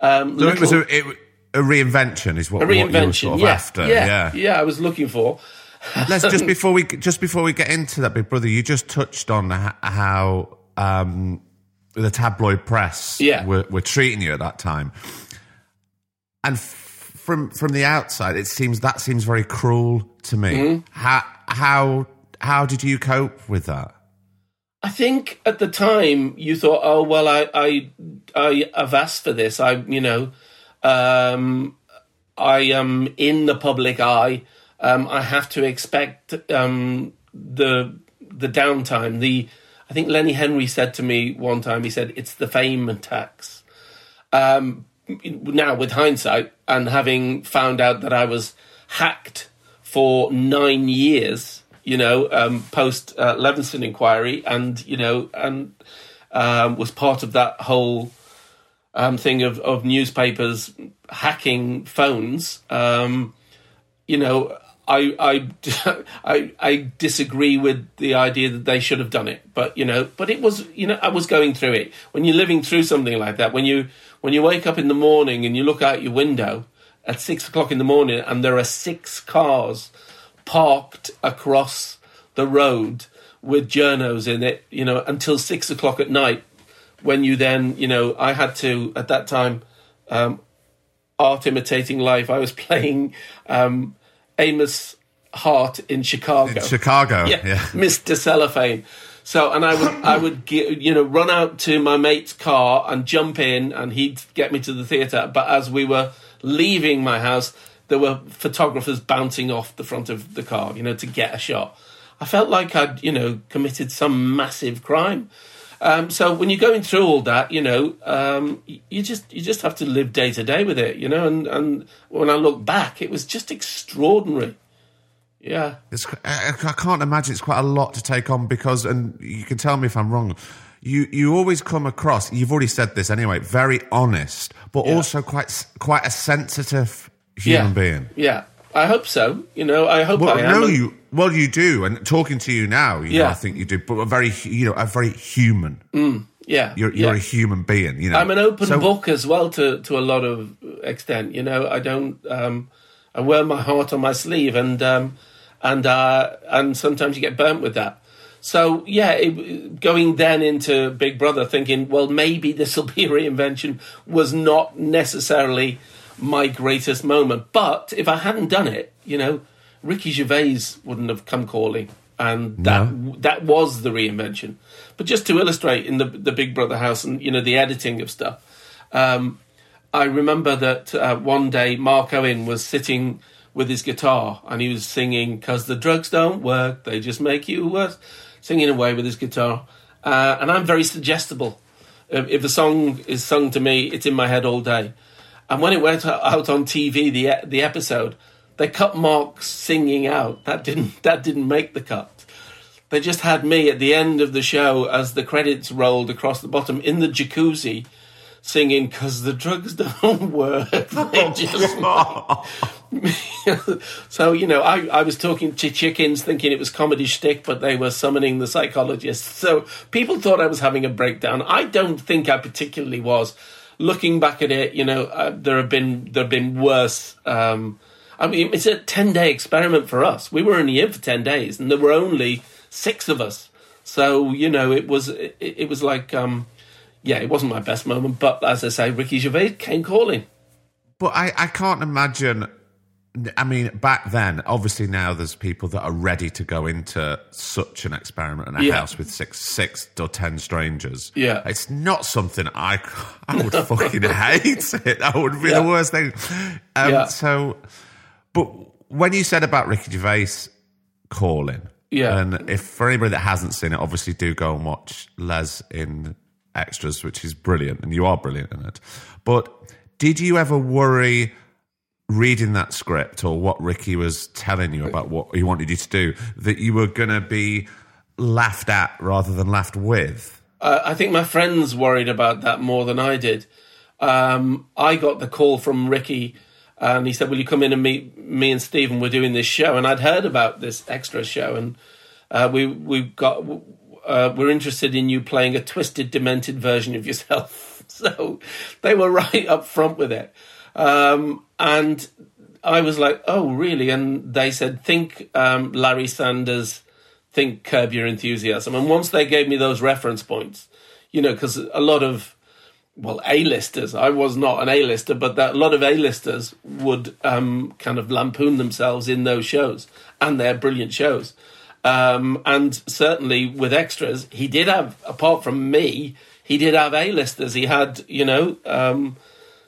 Um, So it was a, it, a reinvention, is what, a what you were reinvention. sort of yeah, after. yeah, yeah. yeah. I was looking for. Let's just before we just before we get into that, Big Brother, you just touched on how um, the tabloid press Yeah. were, were treating you at that time, and f- from from the outside, it seems that seems very cruel to me. Mm-hmm. How how how did you cope with that? I think at the time you thought, oh well, I I I have asked for this. I you know, um, I am in the public eye. Um, I have to expect um, the the downtime. The I think Lenny Henry said to me one time. He said it's the fame tax. Um, now with hindsight and having found out that I was hacked for nine years, you know, um, post uh, Leveson inquiry, and you know, and um, was part of that whole um, thing of, of newspapers hacking phones. Um, you know, I, I, I, I disagree with the idea that they should have done it, but you know, but it was, you know, I was going through it. When you're living through something like that, when you, when you wake up in the morning and you look out your window at six o'clock in the morning and there are six cars parked across the road with journos in it, you know, until six o'clock at night, when you then, you know, I had to at that time, um, art imitating life. I was playing um, Amos Hart in Chicago. Chicago, yeah, yeah. Mr. Cellophane. So, and I would, I would, get, you know, run out to my mate's car and jump in, and he'd get me to the theatre. But as we were leaving my house, there were photographers bouncing off the front of the car, you know, to get a shot. I felt like I'd, you know, committed some massive crime. Um, so when you're going through all that, you know, um, you just you just have to live day to day with it, you know. And and when I look back, it was just extraordinary. Yeah, It's, I, can't imagine it's quite a lot to take on because, and you can tell me if I'm wrong. You you always come across. You've already said this anyway. Very honest, but Yeah. also quite quite a sensitive human yeah, being. Yeah, I hope so. You know, I hope Well, I am. no, you well you do, and talking to you now, you know, Yeah. I think you do. But a very you know a very human. yeah, You're you're yeah. a human being. You know, I'm an open So- book as well to to a lot of extent. You know, I don't. Um, I wear my heart on my sleeve, and um, and uh, and sometimes you get burnt with that. So yeah, it, going then into Big Brother, thinking, well, maybe this will be a reinvention, was not necessarily my greatest moment. But if I hadn't done it, you know, Ricky Gervais wouldn't have come calling, and that that was the reinvention. But just to illustrate in the the Big Brother house and you know the editing of stuff, um, I remember that uh, one day Mark Owen was sitting with his guitar and he was singing "Cause the drugs don't work, they just make you worse," singing away with his guitar. Uh, and I'm very suggestible. If, if the song is sung to me, it's in my head all day. And when it went out on TV, the the episode, they cut Mark singing out. That didn't that didn't make the cut. They just had me at the end of the show as the credits rolled across the bottom in the jacuzzi singing because the drugs don't work. Oh, they just, so you know, I, I was talking to chickens, thinking it was comedy shtick, but they were summoning the psychologist. So people thought I was having a breakdown. I don't think I particularly was. Looking back at it, you know, uh, there have been there have been worse. Um, I mean, it's a ten day experiment for us. We were only in for ten days, and there were only six of us. So you know, it was it, it was like. Um, yeah, it wasn't my best moment, but as I say, Ricky Gervais came calling. But I, I can't imagine. I mean, back then, obviously now there's people that are ready to go into such an experiment in a Yeah. house with six, six or ten strangers. Yeah. it's not something I, I would fucking hate it. That would be Yeah. the worst thing. Um, Yeah. So, but when you said about Ricky Gervais calling, Yeah. and if for anybody that hasn't seen it, obviously do go and watch Les in extras, which is brilliant, and you are brilliant in it. But did you ever worry reading that script or what Ricky was telling you about what he wanted you to do that you were going to be laughed at rather than laughed with? Uh, I think my friends worried about that more than I did. Um, I got the call from Ricky, and he said, "Will you come in and meet me and Stephen? We're doing this show." And I'd heard about this extra show, and uh, we we got uh, we're interested in you playing a twisted, demented version of yourself. so they were right up front with it, um, and I was like, "Oh, really?" And they said, "Think um, Larry Sanders." think curb your enthusiasm and once they gave me those reference points you know because a lot of well a-listers i was not an a-lister but that a lot of a-listers would um, kind of lampoon themselves in those shows and they're brilliant shows um, and certainly with extras he did have apart from me he did have a-listers he had you know um,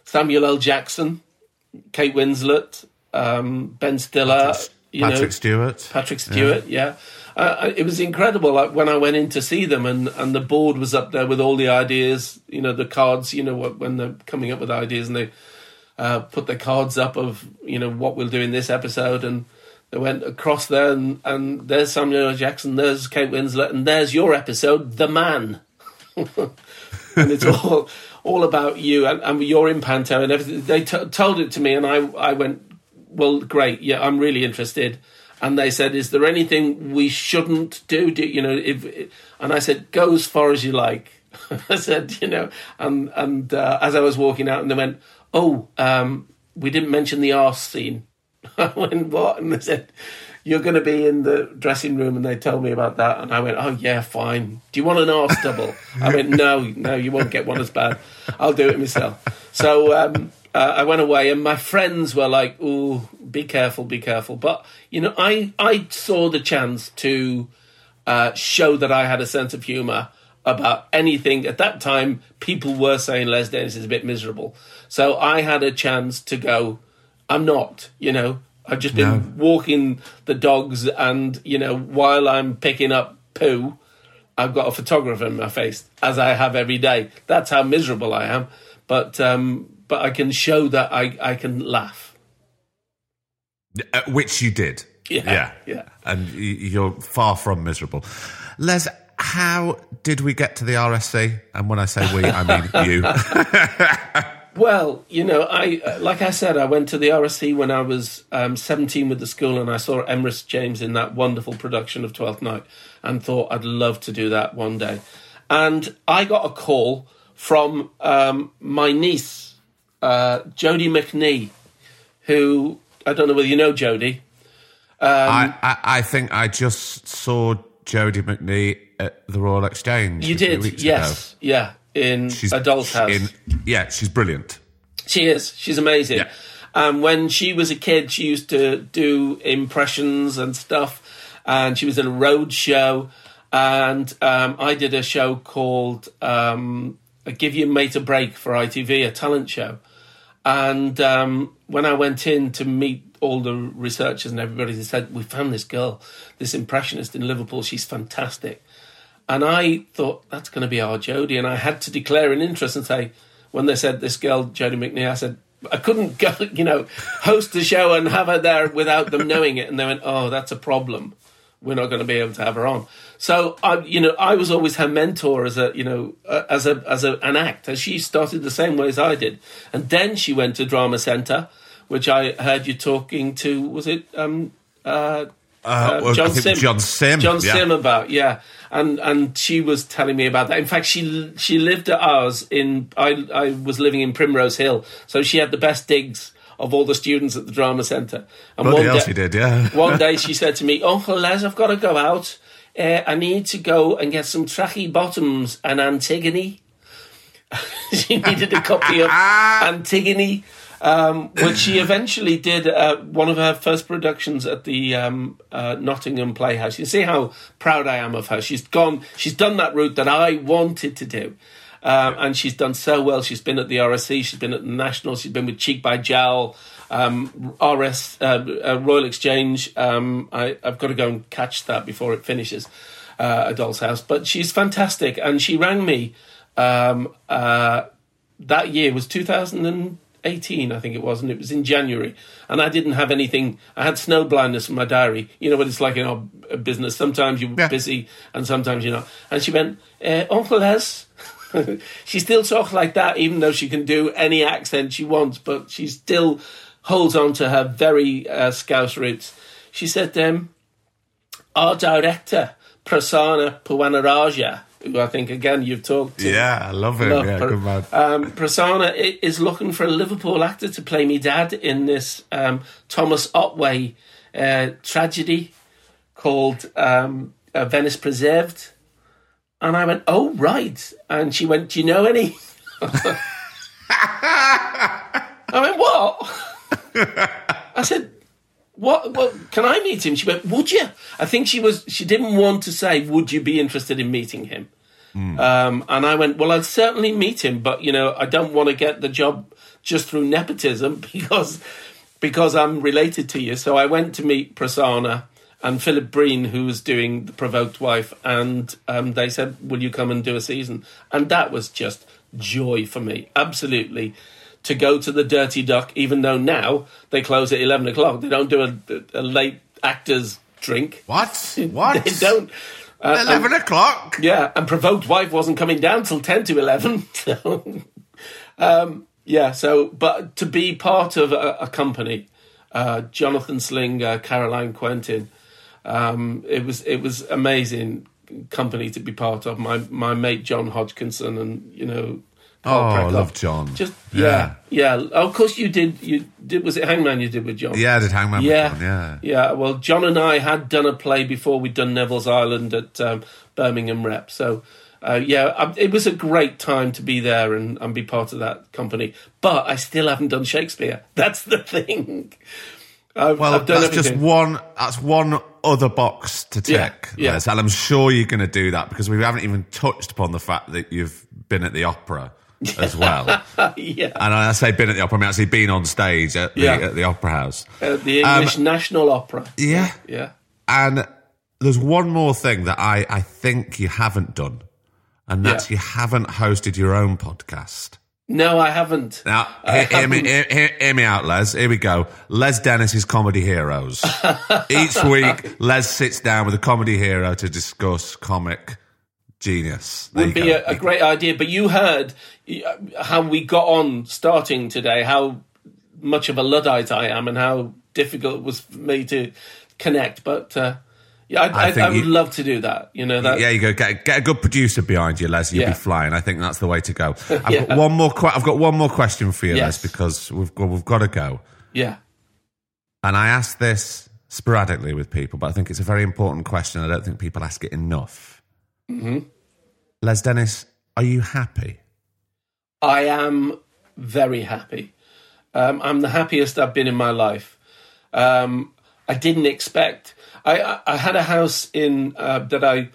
samuel l jackson kate winslet um, ben stiller you know, Patrick Stewart. Patrick Stewart, yeah. Uh, it was incredible like, when I went in to see them, and, and the board was up there with all the ideas, you know, the cards, you know, when they're coming up with ideas, and they uh, put the cards up of, you know, what we'll do in this episode, and they went across there, and, and there's Samuel L. Jackson, there's Kate Winslet, and there's your episode, The Man. and it's all all about you, and, and you're in Panto, and everything. They t- told it to me, and I I went, well, great, yeah, I'm really interested. And they said, "Is there anything we shouldn't do? do you know?" If and I said, "Go as far as you like." I said, "You know," and and uh, as I was walking out, and they went, "Oh, um, we didn't mention the arse scene." I went, "What?" And they said, "You're going to be in the dressing room," and they told me about that, and I went, "Oh yeah, fine. Do you want an arse double?" I went, "No, no, you won't get one as bad. I'll do it myself." So. Um, uh, I went away, and my friends were like, "Ooh, be careful, be careful." But you know, I I saw the chance to uh, show that I had a sense of humour about anything. At that time, people were saying Les Dennis is a bit miserable, so I had a chance to go. I'm not, you know. I've just been walking the dogs, and you know, while I'm picking up poo, I've got a photographer in my face, as I have every day. That's how miserable I am. But um, but I can show that I, I can laugh. Uh, which you did. Yeah, yeah. And you're far from miserable. Les, how did we get to the RSC? And when I say we, I mean you. Well, you know, I like I said, I went to the RSC when I was um, 17 with the school, and I saw Emrys James in that wonderful production of Twelfth Night, and thought I'd love to do that one day. And I got a call from um, my niece, uh, Jodie McNee, who I don't know whether you know Jodie. I, I, I think I just saw Jodie McNee at the Royal Exchange. You did, yes, yeah, in ago. A Doll's House. in- yeah, she's brilliant. She is. She's amazing. Yeah. Um, when she was a kid, she used to do impressions and stuff, and she was in a road show. And um, I did a show called um, "Give Your Mate a Break" for ITV, a talent show. And um, when I went in to meet all the researchers and everybody, they said, We found this girl, this impressionist in Liverpool. She's fantastic. And I thought, That's going to be our Jodie. And I had to declare an interest and say, When they said this girl, Jodie McNee, I said, I couldn't go, you know, host the show and have her there without them knowing it. And they went, "Oh, that's a problem. We're not going to be able to have her on." So I, you know, I was always her mentor as a, you know, uh, as a as a, an actor. She started the same way as I did, and then she went to Drama Centre, which I heard you talking to. Was it um, uh, uh, well, John Simm? John Simm. John yeah. Simm about yeah, and and she was telling me about that. In fact, she she lived at ours in. I I was living in Primrose Hill, so she had the best digs of all the students at the drama centre. And Bloody one day, did, yeah. one day she said to me, "Uncle Les, I've got to go out. Uh, I need to go and get some tracky bottoms and Antigone." she needed a copy of Antigone um, which she eventually did uh, one of her first productions at the um, uh, Nottingham Playhouse. You see how proud I am of her. She's gone. She's done that route that I wanted to do. Um, and she's done so well. She's been at the RSC, she's been at the National, she's been with Cheek by Jowl, um, RS uh, uh, Royal Exchange. Um, I, have got to go and catch that before it finishes. Uh, a Doll's House, but she's fantastic, and she rang me um, uh, that year was 2000 18, I think it was, and it was in January. And I didn't have anything. I had snow blindness in my diary. You know what it's like in our business. Sometimes you're yeah. busy and sometimes you're not. And she went, uh, Uncle Les. she still talks like that, even though she can do any accent she wants, but she still holds on to her very uh, Scouse roots. She said, um, Our director, Prasanna Puwanarajah, who I think again you've talked to. Yeah, I love him. Love, yeah, good man. Um, Prasanna is looking for a Liverpool actor to play me dad in this um, Thomas Otway uh, tragedy called um, uh, Venice Preserved. And I went, oh, right. And she went, do you know any? I went, what? I said, what, what can I meet him? She went, would you? I think she was, she didn't want to say, would you be interested in meeting him? Mm. Um, and I went, well, I'd certainly meet him, but you know, I don't want to get the job just through nepotism because because I'm related to you. So I went to meet Prasanna and Philip Breen, who was doing the Provoked Wife, and um, they said, "Will you come and do a season?" And that was just joy for me, absolutely. To go to the Dirty Duck, even though now they close at eleven o'clock, they don't do a, a late actors drink. What? What? they don't. Uh, 11 and, o'clock? Yeah, and Provoked Wife wasn't coming down till 10 to 11. Um, yeah, so, but to be part of a, a company, uh, Jonathan Slinger, Caroline Quentin, um, it was it was amazing company to be part of. My my mate John Hodgkinson and you know oh, I love John. Just yeah, yeah. yeah. Of course, you did. You did. Was it Hangman? You did with John? Yeah, I did Hangman. Yeah, John, yeah, yeah. Well, John and I had done a play before. We'd done Neville's Island at um, Birmingham Rep. So, uh, yeah, it was a great time to be there and, and be part of that company. But I still haven't done Shakespeare. That's the thing. I've, well, I've that's everything. just one. That's one other box to tick. Yeah, yeah. and I'm sure you're going to do that because we haven't even touched upon the fact that you've been at the opera as well. yeah. And I say been at the opera, I mean actually been on stage at the, yeah. at the Opera House. At the English um, National Opera. Yeah. Yeah. And there's one more thing that I, I think you haven't done, and that's yeah. you haven't hosted your own podcast. No, I haven't. Now, hear, hear, me, hear, hear, me out, Les. Here we go. Les Dennis's Comedy Heroes. Each week, Les sits down with a comedy hero to discuss comic Genius. There Would be a, a, great idea. But you heard uh, how we got on starting today, how much of a Luddite I am, and how difficult it was for me to connect. But uh, yeah, I, I, I, I would you, love to do that. You know, that, yeah, you go get, get a good producer behind you, Les. You'll yeah. be flying. I think that's the way to go. I've yeah. got one more. I've got one more question for you, yes. Les, because we've we've got to go. Yeah. And I ask this sporadically with people, but I think it's a very important question. I don't think people ask it enough. Mm-hmm. Les Dennis, are you happy? I am very happy. Um, I'm the happiest I've been in my life. Um, I didn't expect. I, I, had a house in uh, that I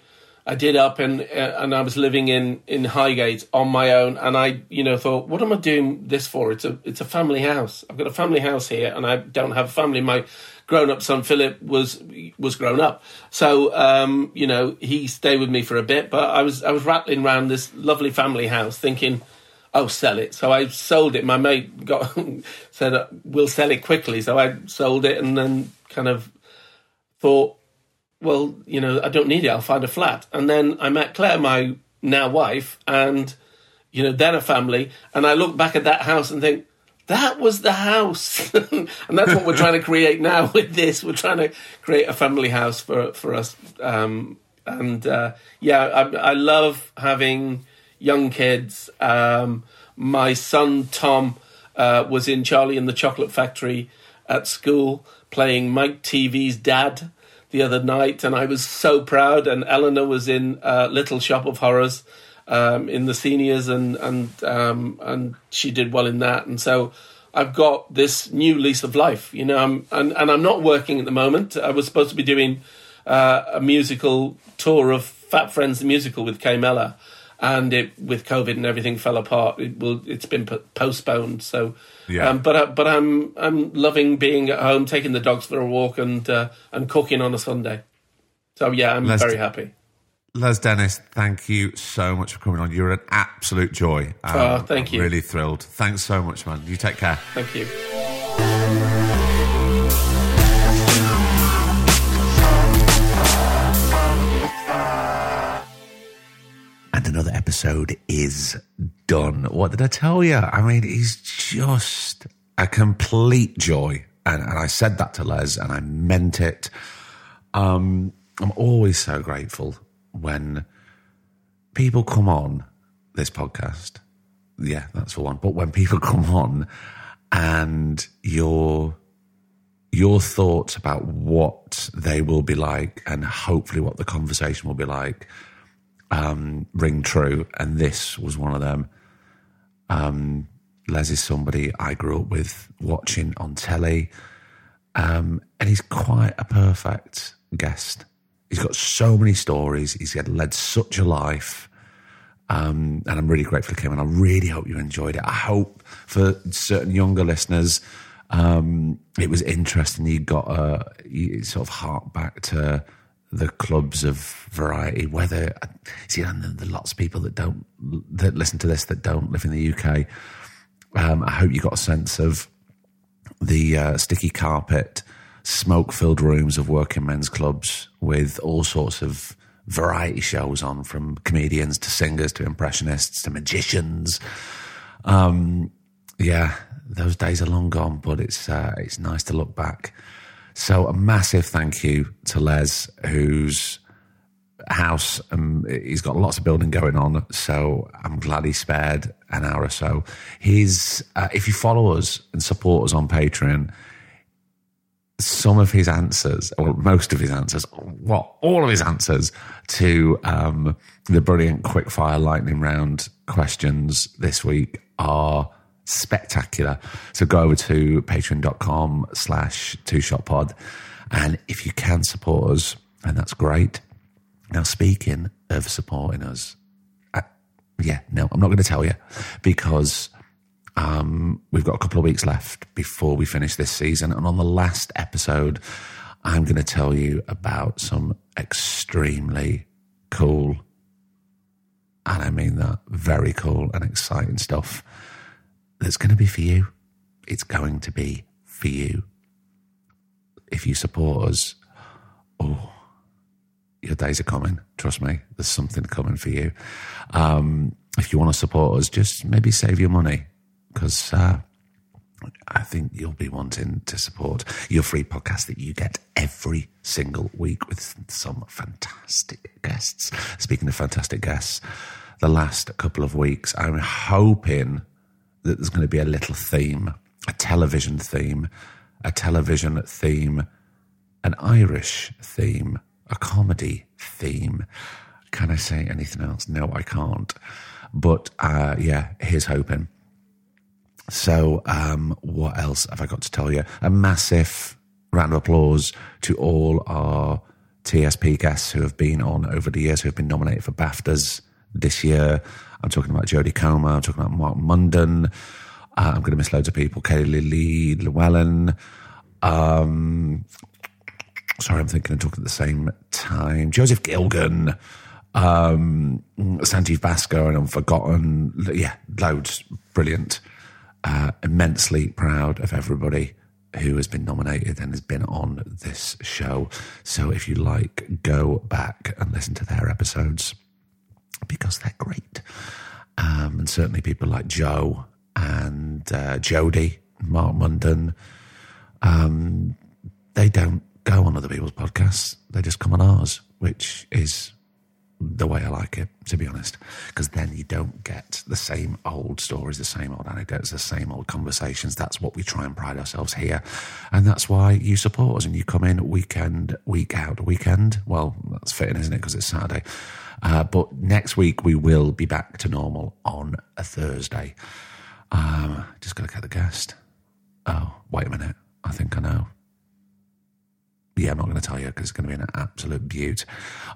I did up and uh, and I was living in in Highgate on my own, and I you know thought, what am I doing this for? It's a it's a family house. I've got a family house here, and I don't have a family. My grown up son Philip was was grown up, so um, you know he stayed with me for a bit. But I was I was rattling around this lovely family house, thinking. Oh, sell it. So I sold it. My mate got said, "We'll sell it quickly." So I sold it, and then kind of thought, well, you know, I don't need it. I'll find a flat. And then I met Claire, my now wife, and, you know, then a family. And I look back at that house and think, that was the house. and that's what we're trying to create now with this. We're trying to create a family house for, for us. Um, and uh, yeah, I, I, love having young kids. Um, my son, Tom, uh, was in Charlie and the Chocolate Factory at school playing Mike Teavee's dad the other night, and I was so proud. And Eleanor was in uh, Little Shop of Horrors um, in the seniors, and and um, and she did well in that. And so I've got this new lease of life, you know. I'm, and and I'm not working at the moment. I was supposed to be doing uh, a musical tour of Fat Friends the musical with Kay Mellor and it with COVID and everything fell apart. It will. It's been postponed. So, yeah. Um, but uh, but I'm I'm loving being at home, taking the dogs for a walk, and uh, and cooking on a Sunday. So yeah, I'm Les very happy. Les Dennis, thank you so much for coming on. You're an absolute joy. Um, oh, thank I'm you. Really thrilled. Thanks so much, man. You take care. Thank you. And another episode is done. What did I tell you? I mean, he's just a complete joy. And, and I said that to Les and I meant it. Um, I'm always so grateful when people come on this podcast. Yeah, that's for one. But when people come on and your your thoughts about what they will be like and hopefully what the conversation will be like um, ring true, and this was one of them. Um, Les is somebody I grew up with watching on telly, um, and he's quite a perfect guest. He's got so many stories. He's had led such a life. Um, and I'm really grateful he him. and I really hope you enjoyed it. I hope for certain younger listeners, um, it was interesting. You got a you sort of hark back to the clubs of variety. Whether see, and there are lots of people that don't that listen to this that don't live in the UK. Um, I hope you got a sense of the uh, sticky carpet, smoke-filled rooms of working men's clubs with all sorts of variety shows on, from comedians to singers to impressionists to magicians. Um, yeah, those days are long gone, but it's uh, it's nice to look back so a massive thank you to Les, whose house um, he's got lots of building going on. So I'm glad he spared an hour or so. He's uh, if you follow us and support us on Patreon. Some of his answers, or most of his answers, what all of his answers to um, the brilliant quickfire lightning round questions this week are spectacular. So go over to patreon.com slash two shot pod. And if you can support us, and that's great. Now, speaking of supporting us, I, yeah, no, I'm not going to tell you because um, we've got a couple of weeks left before we finish this season. And on the last episode, I'm going to tell you about some extremely cool, and I mean that very cool and exciting stuff that's going to be for you. It's going to be for you. If you support us, oh, your days are coming. Trust me, there's something coming for you. Um, if you want to support us, just maybe save your money because uh, I think you'll be wanting to support your free podcast that you get every single week with some fantastic guests. Speaking of fantastic guests, the last couple of weeks, I'm hoping that there's going to be a little theme, a television theme, a television theme, an Irish theme, a comedy theme. Can I say anything else? No, I can't. But uh, yeah, here's hoping. So, um, what else have I got to tell you? A massive round of applause to all our TSP guests who have been on over the years, who have been nominated for BAFTAs this year. I'm talking about Jodie Comer, I'm talking about Mark Munden. Uh, I'm going to miss loads of people. Kayleigh Llewellyn. Um, sorry, I'm thinking and talking at the same time. Joseph Gilgun, um, Sanjeev Bhaskar, and I've. Yeah, loads. Brilliant. Uh, immensely proud of everybody who has been nominated and has been on this show. So if you like, go back and listen to their episodes because they're great. Um, and certainly people like Joe and uh, Jodie, Mark Munden, um, they don't go on other people's podcasts. They just come on ours, which is the way I like it, to be honest, because then you don't get the same old stories, the same old anecdotes, the same old conversations. That's what we try and pride ourselves here. And that's why you support us and you come in weekend, week out, weekend. Well, that's fitting, isn't it? Because it's Saturday. Uh, but next week we will be back to normal on a Thursday. Um, just got to get the guest. Oh, wait a minute. I think I know yeah, I'm not going to tell you because it's going to be an absolute beaut.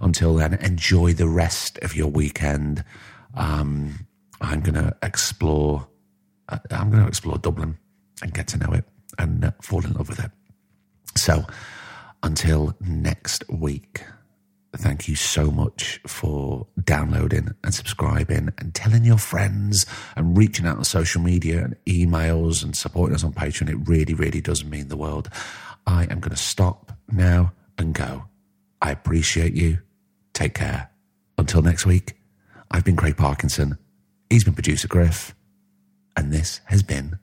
Until then, enjoy the rest of your weekend. Um, I'm going to explore. Uh, I'm going to explore Dublin and get to know it and uh, fall in love with it. So, until next week, thank you so much for downloading and subscribing and telling your friends and reaching out on social media and emails and supporting us on Patreon. It really, really does mean the world. I am going to stop now and go. I appreciate you. Take care. Until next week, I've been Craig Parkinson. He's been producer Griff. And this has been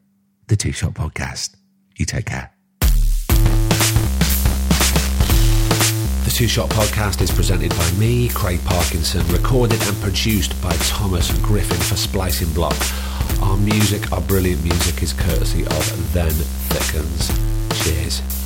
the Two Shot Podcast. You take care. The Two Shot Podcast is presented by me, Craig Parkinson, recorded and produced by Thomas Griffin for Splicing Block. Our music, our brilliant music, is courtesy of Then Thickens. Cheers.